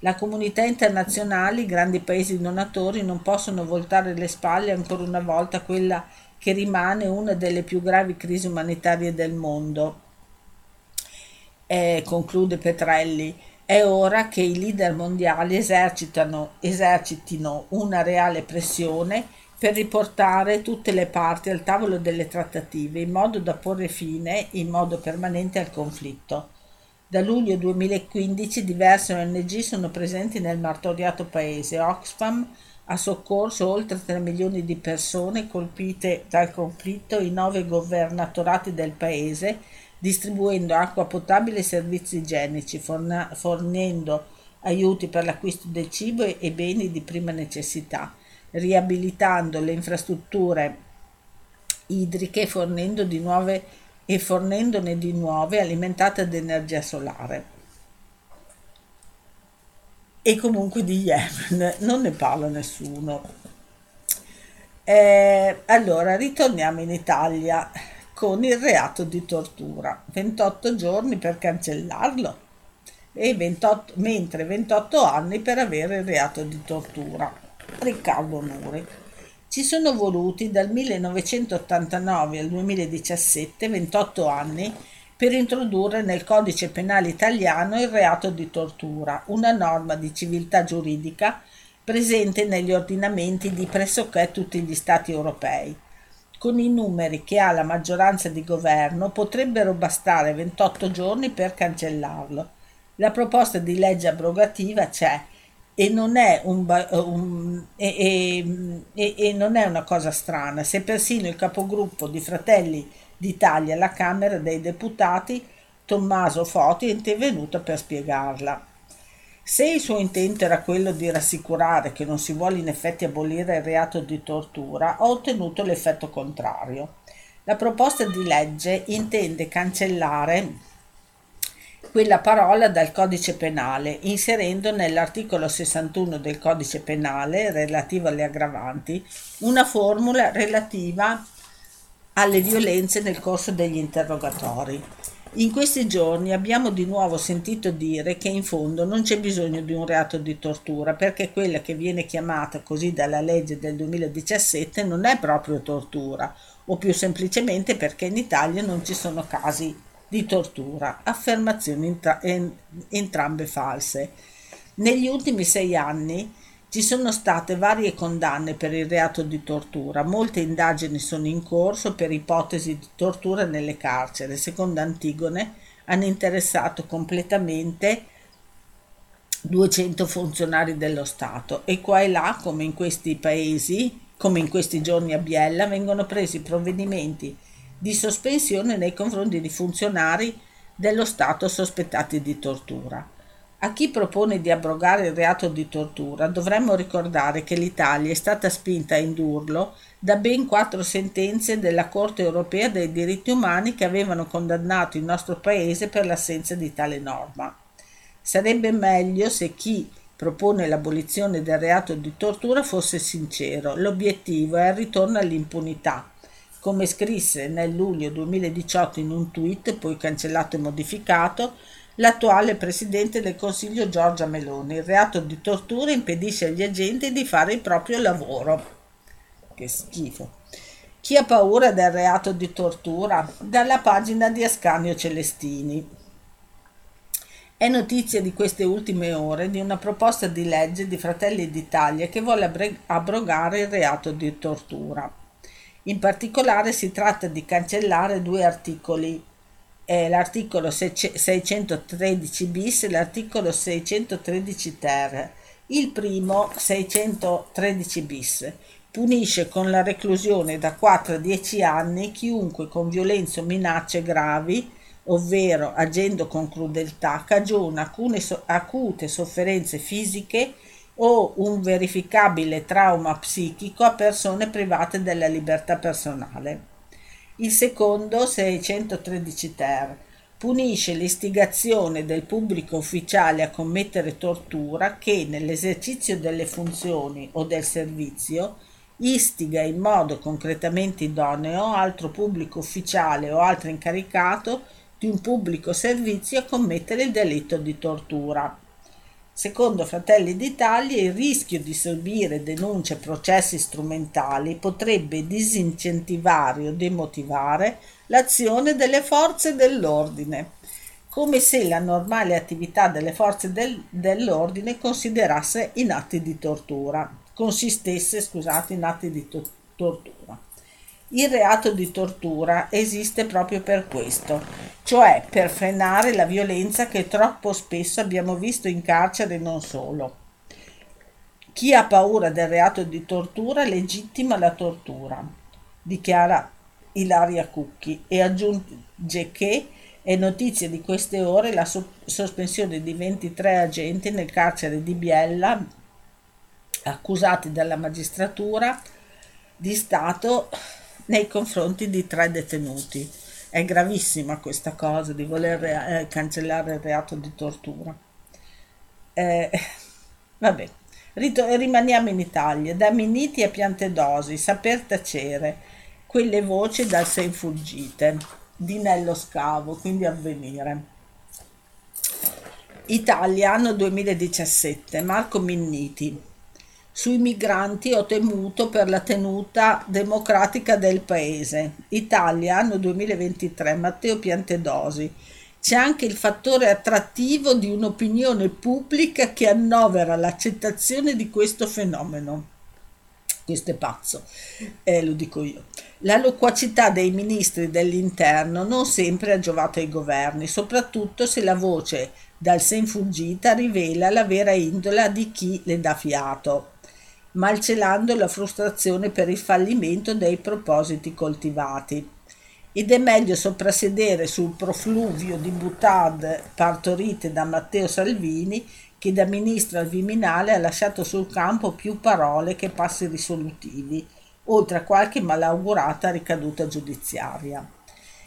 La comunità internazionale, i grandi paesi donatori non possono voltare le spalle ancora una volta a quella che rimane una delle più gravi crisi umanitarie del mondo. E, conclude Petrelli, è ora che i leader mondiali esercitino una reale pressione per riportare tutte le parti al tavolo delle trattative in modo da porre fine in modo permanente al conflitto. Da luglio 2015 diverse ONG sono presenti nel martoriato paese. Oxfam ha soccorso oltre 3 milioni di persone colpite dal conflitto in nove governatorati del paese, distribuendo acqua potabile e servizi igienici, fornendo aiuti per l'acquisto del cibo e beni di prima necessità, riabilitando le infrastrutture idriche fornendo di nuove, e fornendone di nuove alimentate ad energia solare. E comunque di Yemen non ne parla nessuno. Eh, allora, ritorniamo in Italia con il reato di tortura. 28 giorni per cancellarlo e 28, mentre 28 anni per avere il reato di tortura. Riccardo Nuri. Ci sono voluti dal 1989 al 2017 28 anni per introdurre nel codice penale italiano il reato di tortura, una norma di civiltà giuridica presente negli ordinamenti di pressoché tutti gli Stati europei. Con i numeri che ha la maggioranza di governo potrebbero bastare 28 giorni per cancellarlo. La proposta di legge abrogativa c'è e non è, un, un e, e, e non è una cosa strana se persino il capogruppo di Fratelli d'Italia alla Camera dei Deputati, Tommaso Foti, è intervenuto per spiegarla. Se il suo intento era quello di rassicurare che non si vuole in effetti abolire il reato di tortura, ha ottenuto l'effetto contrario. La proposta di legge intende cancellare quella parola dal codice penale, inserendo nell'articolo 61 del codice penale relativo alle aggravanti una formula relativa alle violenze nel corso degli interrogatori. In questi giorni abbiamo di nuovo sentito dire che in fondo non c'è bisogno di un reato di tortura perché quella che viene chiamata così dalla legge del 2017 non è proprio tortura o più semplicemente perché in Italia non ci sono casi di tortura, affermazioni entra- entrambe false. Negli ultimi sei anni ci sono state varie condanne per il reato di tortura, molte indagini sono in corso per ipotesi di tortura nelle carceri. Secondo Antigone hanno interessato completamente 200 funzionari dello Stato e qua e là, come in questi paesi, come in questi giorni a Biella, vengono presi provvedimenti di sospensione nei confronti di funzionari dello Stato sospettati di tortura. A chi propone di abrogare il reato di tortura dovremmo ricordare che l'Italia è stata spinta a indurlo da ben quattro sentenze della Corte europea dei diritti umani che avevano condannato il nostro Paese per l'assenza di tale norma. Sarebbe meglio se chi propone l'abolizione del reato di tortura fosse sincero. L'obiettivo è il ritorno all'impunità come scrisse nel luglio 2018 in un tweet, poi cancellato e modificato, l'attuale presidente del Consiglio Giorgia Meloni. Il reato di tortura impedisce agli agenti di fare il proprio lavoro. Che schifo. Chi ha paura del reato di tortura? Dalla pagina di Ascanio Celestini. È notizia di queste ultime ore di una proposta di legge di Fratelli d'Italia che vuole abrogare il reato di tortura. In particolare si tratta di cancellare due articoli, eh, l'articolo 613 bis e l'articolo 613 ter. Il primo 613 bis punisce con la reclusione da 4 a 10 anni chiunque con violenze o minacce gravi, ovvero agendo con crudeltà, cagiona acute sofferenze fisiche o un verificabile trauma psichico a persone private della libertà personale. Il secondo, 613 ter, punisce l'istigazione del pubblico ufficiale a commettere tortura che nell'esercizio delle funzioni o del servizio istiga in modo concretamente idoneo altro pubblico ufficiale o altro incaricato di un pubblico servizio a commettere il delitto di tortura. Secondo Fratelli d'Italia il rischio di subire denunce e processi strumentali potrebbe disincentivare o demotivare l'azione delle forze dell'ordine, come se la normale attività delle forze del, dell'ordine considerasse in atti di tortura, consistesse scusate, in atti di to- tortura. Il reato di tortura esiste proprio per questo, cioè per frenare la violenza che troppo spesso abbiamo visto in carcere e non solo. Chi ha paura del reato di tortura legittima la tortura, dichiara Ilaria Cucchi e aggiunge che è notizia di queste ore la so- sospensione di 23 agenti nel carcere di Biella accusati dalla magistratura di Stato nei confronti di tre detenuti. È gravissima questa cosa di voler eh, cancellare il reato di tortura. Eh, vabbè, Rito- rimaniamo in Italia, da Miniti a Piantedosi, saper tacere, quelle voci dal sé infuggite, di Nello Scavo, quindi avvenire. Italia, anno 2017, Marco Minniti. Sui migranti ho temuto per la tenuta democratica del paese. Italia, anno 2023, Matteo Piantedosi. C'è anche il fattore attrattivo di un'opinione pubblica che annovera l'accettazione di questo fenomeno. Questo è pazzo, eh, lo dico io. La loquacità dei ministri dell'interno non sempre ha giovato ai governi, soprattutto se la voce dal sen fuggita rivela la vera indola di chi le dà fiato malcelando la frustrazione per il fallimento dei propositi coltivati. Ed è meglio soprassedere sul profluvio di butade partorite da Matteo Salvini che da ministro al Viminale ha lasciato sul campo più parole che passi risolutivi, oltre a qualche malaugurata ricaduta giudiziaria.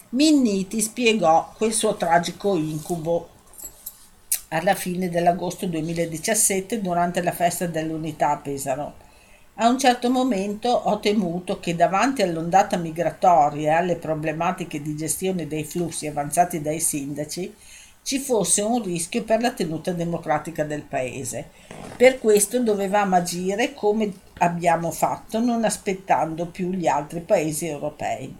Minniti spiegò quel suo tragico incubo alla fine dell'agosto 2017 durante la festa dell'unità a Pesaro. A un certo momento ho temuto che davanti all'ondata migratoria e alle problematiche di gestione dei flussi avanzati dai sindaci ci fosse un rischio per la tenuta democratica del paese. Per questo dovevamo agire come abbiamo fatto non aspettando più gli altri paesi europei.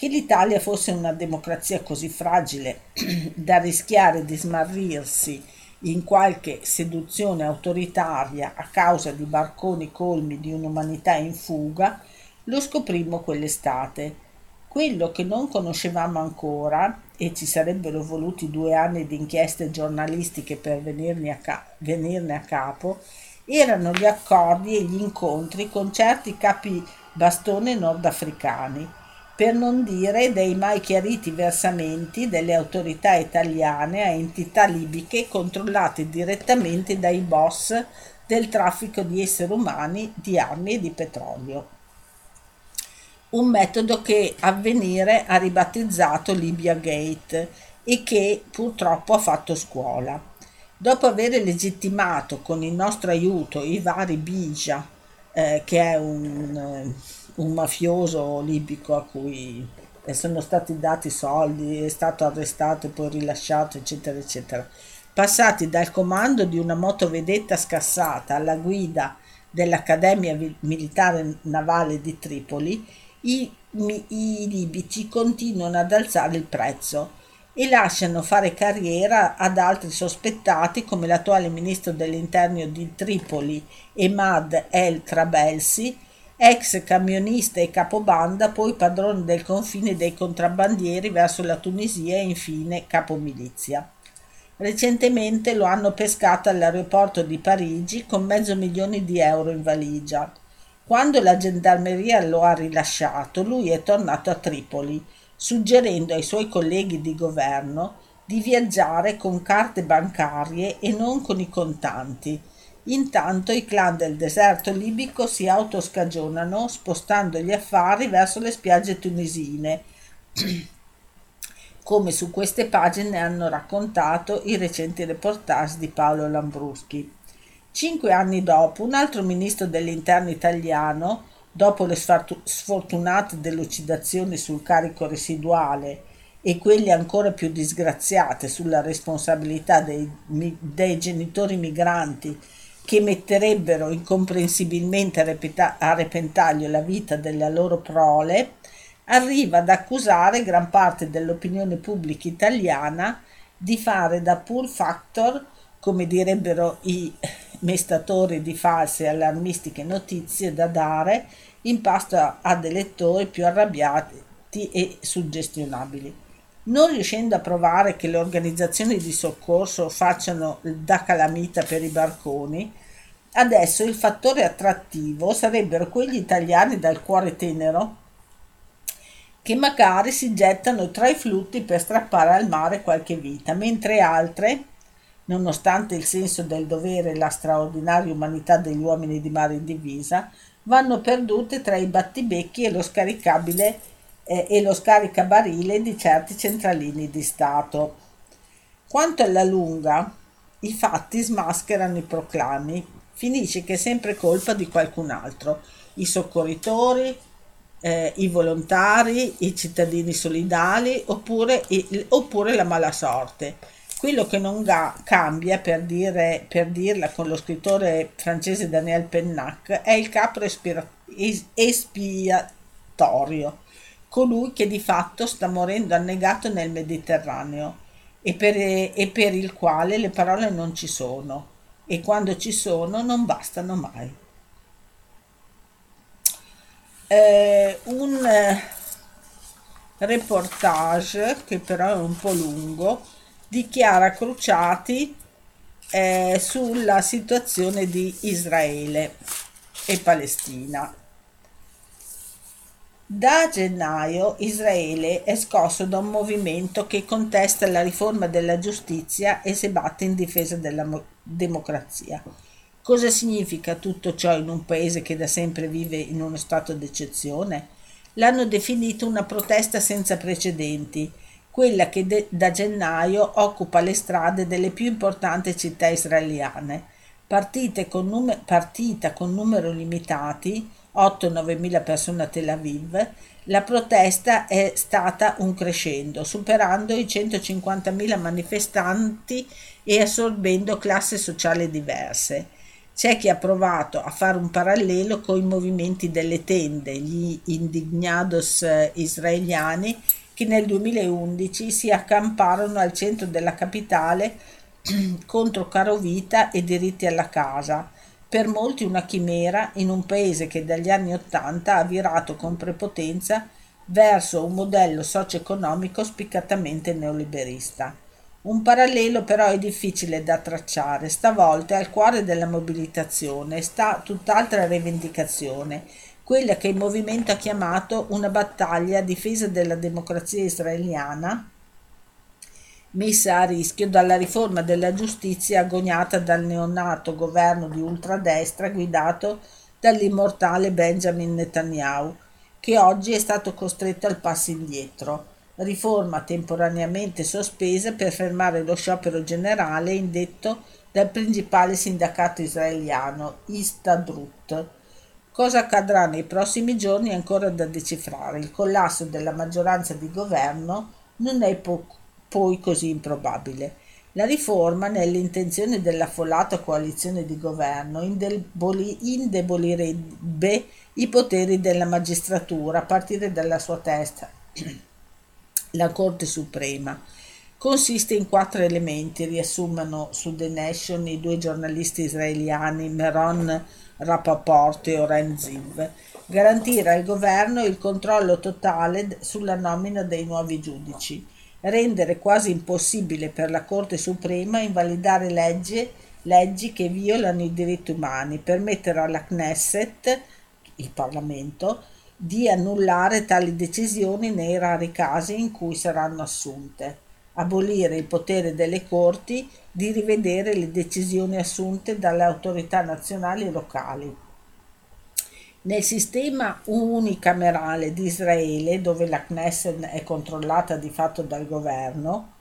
Che l'Italia fosse una democrazia così fragile da rischiare di smarrirsi in qualche seduzione autoritaria a causa di barconi colmi di un'umanità in fuga, lo scoprimmo quell'estate. Quello che non conoscevamo ancora, e ci sarebbero voluti due anni di inchieste giornalistiche per venirne a, ca- venirne a capo, erano gli accordi e gli incontri con certi capi bastone nordafricani per non dire dei mai chiariti versamenti delle autorità italiane a entità libiche controllate direttamente dai boss del traffico di esseri umani, di armi e di petrolio. Un metodo che Avvenire ha ribattezzato Libya Gate e che purtroppo ha fatto scuola. Dopo aver legittimato con il nostro aiuto i vari Bija, eh, che è un un mafioso libico a cui sono stati dati soldi, è stato arrestato e poi rilasciato, eccetera, eccetera. Passati dal comando di una motovedetta scassata alla guida dell'Accademia Militare Navale di Tripoli, i, i libici continuano ad alzare il prezzo e lasciano fare carriera ad altri sospettati come l'attuale ministro dell'interno di Tripoli, Emad El Trabelsi, ex camionista e capobanda, poi padrone del confine dei contrabbandieri verso la Tunisia e infine capomilizia. Recentemente lo hanno pescato all'aeroporto di Parigi con mezzo milione di euro in valigia. Quando la gendarmeria lo ha rilasciato, lui è tornato a Tripoli, suggerendo ai suoi colleghi di governo di viaggiare con carte bancarie e non con i contanti, Intanto i clan del deserto libico si autoscagionano spostando gli affari verso le spiagge tunisine, come su queste pagine hanno raccontato i recenti reportage di Paolo Lambruschi. Cinque anni dopo, un altro ministro dell'interno italiano, dopo le sfortunate delucidazioni sul carico residuale e quelle ancora più disgraziate sulla responsabilità dei, dei genitori migranti che metterebbero incomprensibilmente a repentaglio la vita della loro prole, arriva ad accusare gran parte dell'opinione pubblica italiana di fare da pull factor, come direbbero i mestatori di false e allarmistiche notizie da dare, in pasto ad elettori più arrabbiati e suggestionabili. Non riuscendo a provare che le organizzazioni di soccorso facciano da calamita per i barconi, adesso il fattore attrattivo sarebbero quegli italiani dal cuore tenero che magari si gettano tra i flutti per strappare al mare qualche vita, mentre altre, nonostante il senso del dovere e la straordinaria umanità degli uomini di mare in divisa, vanno perdute tra i battibecchi e lo scaricabile eh, e lo scaricabarile di certi centralini di Stato. Quanto alla lunga, i fatti smascherano i proclami, finisce che è sempre colpa di qualcun altro, i soccorritori, eh, i volontari, i cittadini solidali oppure, il, oppure la mala sorte. Quello che non ga- cambia, per, dire, per dirla con lo scrittore francese Daniel Pennac, è il capro espira- es- espiatorio, colui che di fatto sta morendo annegato nel Mediterraneo e per, e per il quale le parole non ci sono e quando ci sono non bastano mai eh, un eh, reportage che però è un po' lungo di Chiara Cruciati eh, sulla situazione di Israele e Palestina. Da gennaio Israele è scosso da un movimento che contesta la riforma della giustizia e si batte in difesa della democrazia. Cosa significa tutto ciò in un paese che da sempre vive in uno stato d'eccezione? L'hanno definito una protesta senza precedenti, quella che de- da gennaio occupa le strade delle più importanti città israeliane. Con num- partita con numeri limitati, 8-9 mila persone a Tel Aviv, la protesta è stata un crescendo, superando i 150 mila manifestanti e assorbendo classi sociali diverse. C'è chi ha provato a fare un parallelo con i movimenti delle tende, gli indignados eh, israeliani che nel 2011 si accamparono al centro della capitale contro carovita e diritti alla casa, per molti una chimera in un paese che dagli anni Ottanta ha virato con prepotenza verso un modello socio-economico spiccatamente neoliberista. Un parallelo però è difficile da tracciare, stavolta al cuore della mobilitazione sta tutt'altra rivendicazione, quella che il movimento ha chiamato una battaglia a difesa della democrazia israeliana, messa a rischio dalla riforma della giustizia agognata dal neonato governo di ultradestra guidato dall'immortale Benjamin Netanyahu, che oggi è stato costretto al passo indietro riforma temporaneamente sospesa per fermare lo sciopero generale indetto dal principale sindacato israeliano, Istadrut. Cosa accadrà nei prossimi giorni è ancora da decifrare. Il collasso della maggioranza di governo non è po- poi così improbabile. La riforma, nell'intenzione dell'affollata coalizione di governo, indeboli- indebolirebbe i poteri della magistratura a partire dalla sua testa la Corte Suprema. Consiste in quattro elementi, riassumono su The Nation i due giornalisti israeliani Meron Rapaport e Oren Ziv. Garantire al governo il controllo totale sulla nomina dei nuovi giudici. Rendere quasi impossibile per la Corte Suprema invalidare leggi, leggi che violano i diritti umani. Permettere alla Knesset, il Parlamento, di annullare tali decisioni nei rari casi in cui saranno assunte, abolire il potere delle corti di rivedere le decisioni assunte dalle autorità nazionali e locali. Nel sistema unicamerale di Israele, dove la Knesset è controllata di fatto dal governo,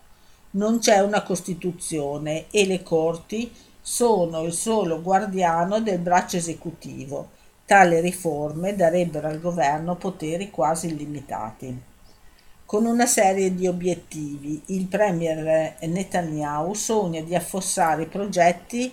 non c'è una Costituzione e le corti sono il solo guardiano del braccio esecutivo Tali riforme darebbero al governo poteri quasi illimitati. Con una serie di obiettivi, il premier Netanyahu sogna di affossare i progetti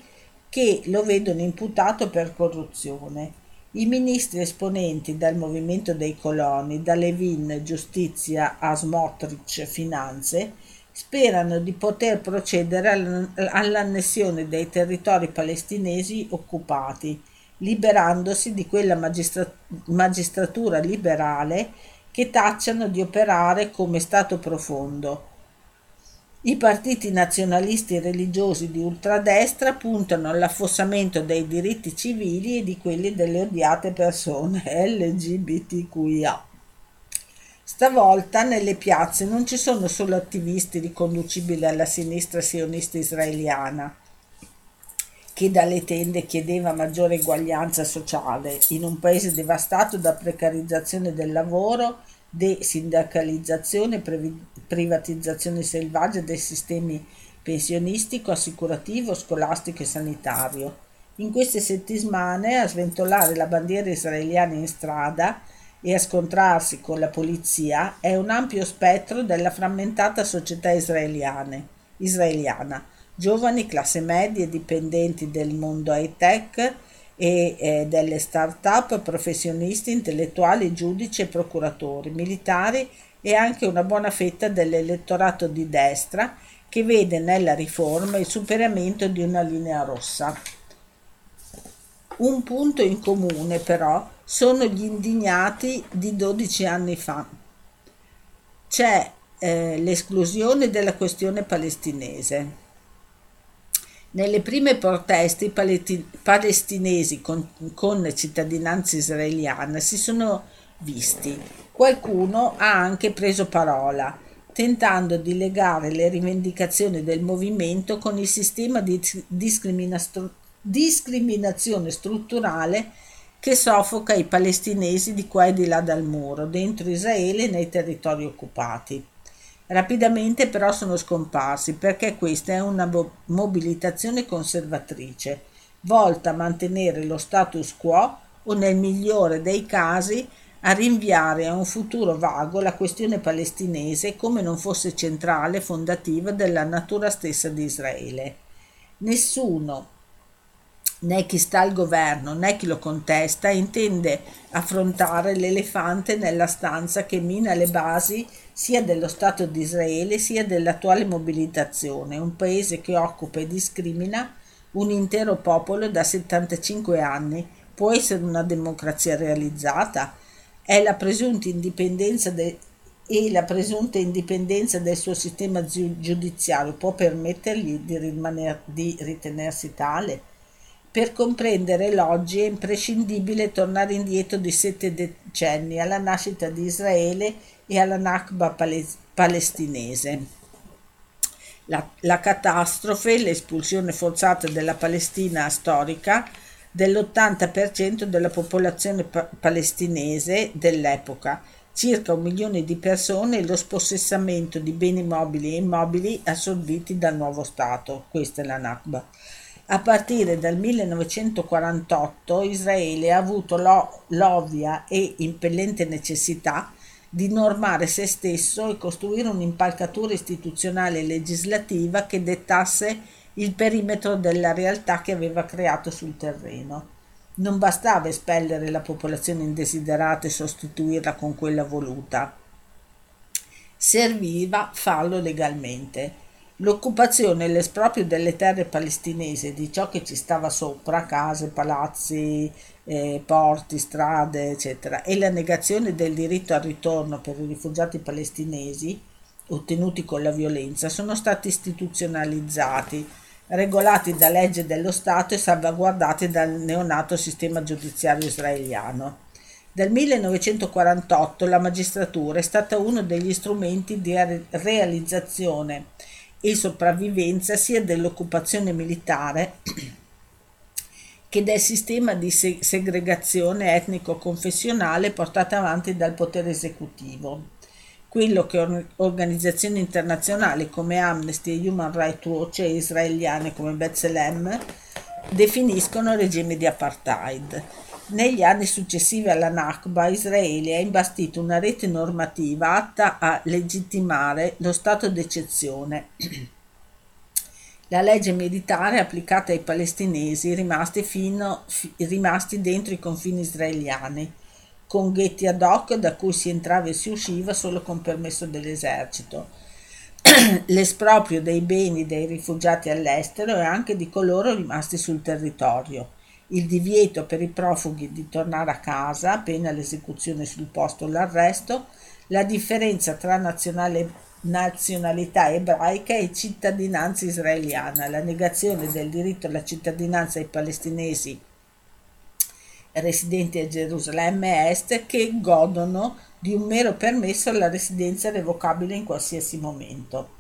che lo vedono imputato per corruzione. I ministri esponenti dal movimento dei coloni, da Levin Giustizia a Smotrich Finanze, sperano di poter procedere all'annessione dei territori palestinesi occupati liberandosi di quella magistra- magistratura liberale che tacciano di operare come Stato profondo. I partiti nazionalisti religiosi di ultradestra puntano all'affossamento dei diritti civili e di quelli delle odiate persone LGBTQIA. Stavolta nelle piazze non ci sono solo attivisti riconducibili alla sinistra sionista israeliana, che dalle tende chiedeva maggiore eguaglianza sociale in un paese devastato da precarizzazione del lavoro, desindacalizzazione privatizzazione selvaggia dei sistemi pensionistico, assicurativo, scolastico e sanitario. In queste settimane a sventolare la bandiera israeliana in strada e a scontrarsi con la polizia è un ampio spettro della frammentata società israeliana, giovani, classe media, dipendenti del mondo high-tech e eh, delle start-up, professionisti, intellettuali, giudici e procuratori, militari e anche una buona fetta dell'elettorato di destra che vede nella riforma il superamento di una linea rossa. Un punto in comune però sono gli indignati di 12 anni fa. C'è eh, l'esclusione della questione palestinese. Nelle prime proteste i palestinesi con, con cittadinanza israeliana si sono visti. Qualcuno ha anche preso parola, tentando di legare le rivendicazioni del movimento con il sistema di discriminazione strutturale che soffoca i palestinesi di qua e di là dal muro, dentro Israele e nei territori occupati. Rapidamente però sono scomparsi perché questa è una mobilitazione conservatrice, volta a mantenere lo status quo o nel migliore dei casi a rinviare a un futuro vago la questione palestinese come non fosse centrale fondativa della natura stessa di Israele. Nessuno né chi sta al governo né chi lo contesta intende affrontare l'elefante nella stanza che mina le basi sia dello Stato di Israele sia dell'attuale mobilitazione, un paese che occupa e discrimina un intero popolo da 75 anni. Può essere una democrazia realizzata? È la presunta indipendenza de- e la presunta indipendenza del suo sistema giudiziario può permettergli di, rimaner- di ritenersi tale? Per comprendere l'oggi è imprescindibile tornare indietro di sette decenni alla nascita di Israele e alla Nakba pales- palestinese. La, la, catastrofe, l'espulsione forzata della Palestina storica dell'80% della popolazione pa- palestinese dell'epoca, circa un milione di persone e lo spossessamento di beni mobili e immobili assorbiti dal nuovo Stato. Questa è la Nakba. A partire dal 1948 Israele ha avuto l'ovvia e impellente necessità di normare se stesso e costruire un'impalcatura istituzionale e legislativa che dettasse il perimetro della realtà che aveva creato sul terreno. Non bastava espellere la popolazione indesiderata e sostituirla con quella voluta. Serviva farlo legalmente L'occupazione e l'esproprio delle terre palestinesi, di ciò che ci stava sopra, case, palazzi, eh, porti, strade, eccetera, e la negazione del diritto al ritorno per i rifugiati palestinesi, ottenuti con la violenza, sono stati istituzionalizzati, regolati da legge dello Stato e salvaguardati dal neonato sistema giudiziario israeliano. Dal 1948 la magistratura è stata uno degli strumenti di realizzazione e sopravvivenza sia dell'occupazione militare che del sistema di segregazione etnico-confessionale portato avanti dal potere esecutivo, quello che organizzazioni internazionali come Amnesty Human Rights Watch e israeliane come B'Tselem definiscono regime di apartheid. Negli anni successivi alla Nakba, Israele ha imbastito una rete normativa atta a legittimare lo stato d'eccezione. La legge militare applicata ai palestinesi rimasti, fino, fi, rimasti dentro i confini israeliani, con ghetti ad hoc da cui si entrava e si usciva solo con permesso dell'esercito, l'esproprio dei beni dei rifugiati all'estero e anche di coloro rimasti sul territorio il divieto per i profughi di tornare a casa, pena l'esecuzione sul posto o l'arresto, la differenza tra nazionale, nazionalità ebraica e cittadinanza israeliana, la negazione del diritto alla cittadinanza ai palestinesi residenti a Gerusalemme Est che godono di un mero permesso alla residenza revocabile in qualsiasi momento.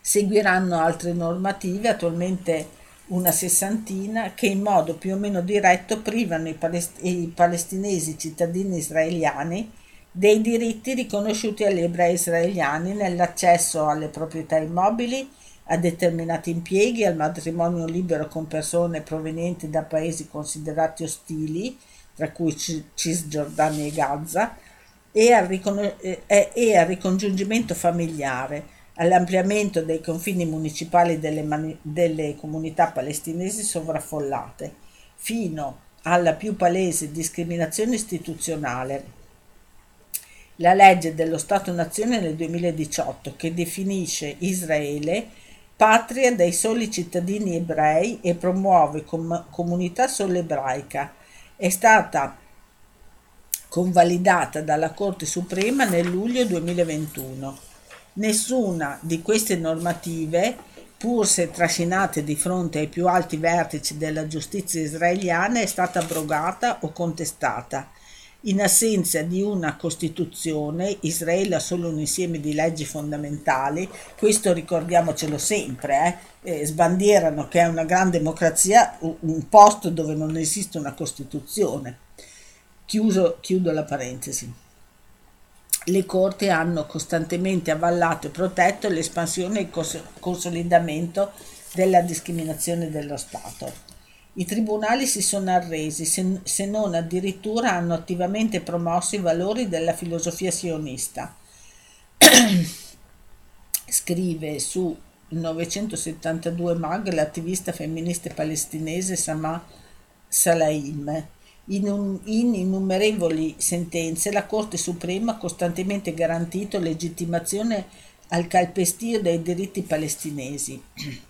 Seguiranno altre normative, attualmente una sessantina, che in modo più o meno diretto privano i, palest- i palestinesi cittadini israeliani dei diritti riconosciuti agli ebrei israeliani nell'accesso alle proprietà immobili, a determinati impieghi, al matrimonio libero con persone provenienti da paesi considerati ostili, tra cui Cisgiordania e Gaza, e al, ricon- e al ricongiungimento familiare, all'ampliamento dei confini municipali delle, mani- delle comunità palestinesi sovraffollate, fino alla più palese discriminazione istituzionale. La legge dello Stato-nazione nel 2018 che definisce Israele patria dei soli cittadini ebrei e promuove com- comunità solo ebraica, è stata convalidata dalla Corte Suprema nel luglio 2021. Nessuna di queste normative, pur se trascinate di fronte ai più alti vertici della giustizia israeliana, è stata abrogata o contestata. In assenza di una Costituzione, Israele ha solo un insieme di leggi fondamentali, questo ricordiamocelo sempre, eh? Eh, sbandierano che è una gran democrazia, un posto dove non esiste una Costituzione. Chiuso, chiudo la parentesi le corti hanno costantemente avallato e protetto l'espansione e il cons- consolidamento della discriminazione dello Stato. I tribunali si sono arresi, se, se non addirittura hanno attivamente promosso i valori della filosofia sionista. Scrive su 972 Mag l'attivista femminista palestinese Sama Salaim in, in innumerevoli sentenze la Corte Suprema ha costantemente garantito legittimazione al calpestio dei diritti palestinesi.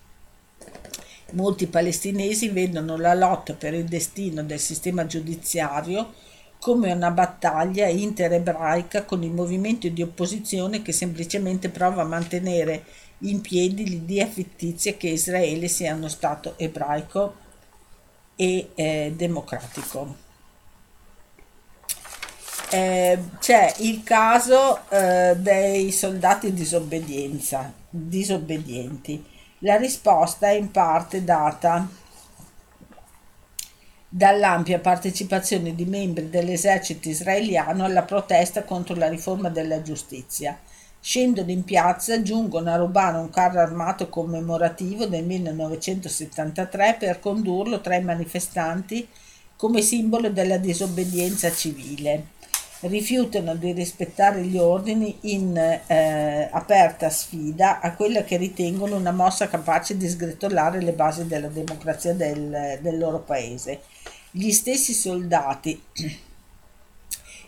Molti palestinesi vedono la lotta per il destino del sistema giudiziario come una battaglia interebraica con i movimenti di opposizione che semplicemente prova a mantenere in piedi l'idea fittizia che Israele sia uno Stato ebraico e eh, democratico eh, c'è il caso eh, dei soldati disobbedienti. La risposta è in parte data dall'ampia partecipazione di membri dell'esercito israeliano alla protesta contro la riforma della giustizia. Scendono in piazza, giungono a rubare un carro armato commemorativo del 1973 per condurlo tra i manifestanti come simbolo della disobbedienza civile rifiutano di rispettare gli ordini in eh, aperta sfida a quella che ritengono una mossa capace di sgretolare le basi della democrazia del, del loro paese. Gli stessi soldati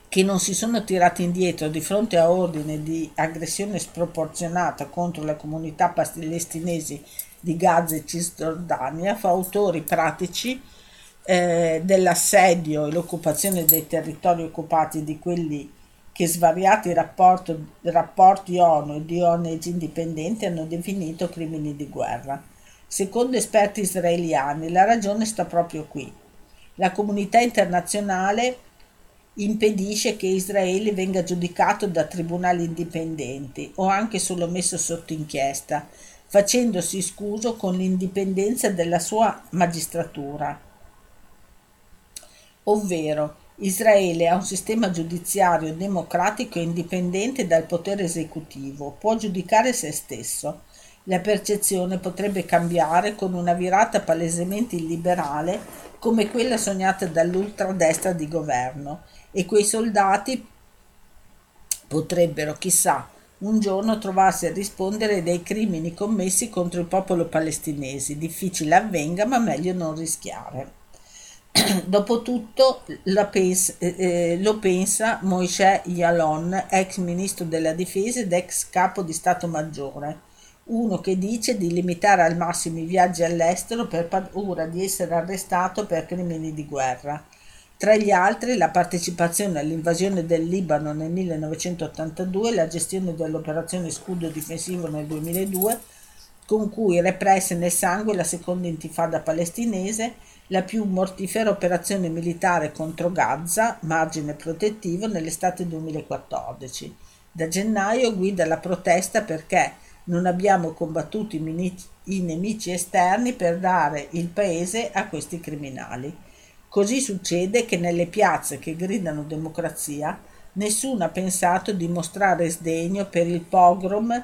che non si sono tirati indietro di fronte a ordini di aggressione sproporzionata contro la comunità palestinesi di Gaza e Cisgiordania, fautori pratici eh, dell'assedio e l'occupazione dei territori occupati di quelli che svariati rapporti, rapporti ONU e di ONG indipendenti hanno definito crimini di guerra. Secondo esperti israeliani la ragione sta proprio qui. La comunità internazionale impedisce che Israele venga giudicato da tribunali indipendenti o anche solo messo sotto inchiesta, facendosi scuso con l'indipendenza della sua magistratura ovvero Israele ha un sistema giudiziario democratico e indipendente dal potere esecutivo, può giudicare se stesso. La percezione potrebbe cambiare con una virata palesemente illiberale come quella sognata dall'ultradestra di governo e quei soldati potrebbero, chissà, un giorno trovarsi a rispondere dei crimini commessi contro il popolo palestinese. Difficile avvenga, ma meglio non rischiare. Dopotutto pens- eh, eh, lo pensa Moshe Yalon, ex ministro della difesa ed ex capo di Stato Maggiore, uno che dice di limitare al massimo i viaggi all'estero per paura di essere arrestato per crimini di guerra. Tra gli altri la partecipazione all'invasione del Libano nel 1982, la gestione dell'operazione scudo difensivo nel 2002, con cui represse nel sangue la seconda intifada palestinese, la più mortifera operazione militare contro Gaza, margine protettivo, nell'estate 2014. Da gennaio guida la protesta perché non abbiamo combattuto i nemici esterni per dare il paese a questi criminali. Così succede che nelle piazze che gridano democrazia nessuno ha pensato di mostrare sdegno per il pogrom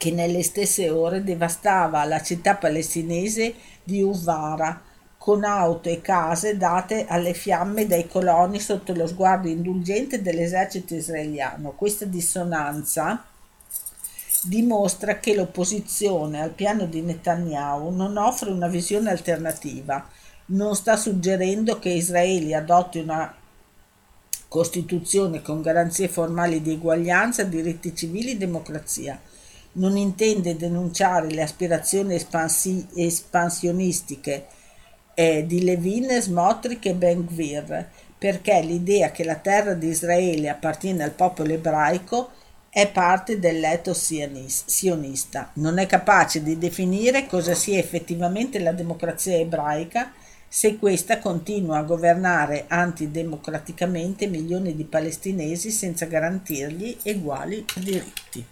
che nelle stesse ore devastava la città palestinese di Uvara con auto e case date alle fiamme dai coloni sotto lo sguardo indulgente dell'esercito israeliano. Questa dissonanza dimostra che l'opposizione al piano di Netanyahu non offre una visione alternativa non sta suggerendo che Israele adotti una Costituzione con garanzie formali di eguaglianza, diritti civili e democrazia. Non intende denunciare le aspirazioni espansi- espansionistiche eh, di Levin, Smotrich e Ben Gvir, perché l'idea che la terra di Israele appartiene al popolo ebraico è parte dell'eto sionista. Non è capace di definire cosa sia effettivamente la democrazia ebraica se questa continua a governare antidemocraticamente milioni di palestinesi senza garantirgli eguali diritti.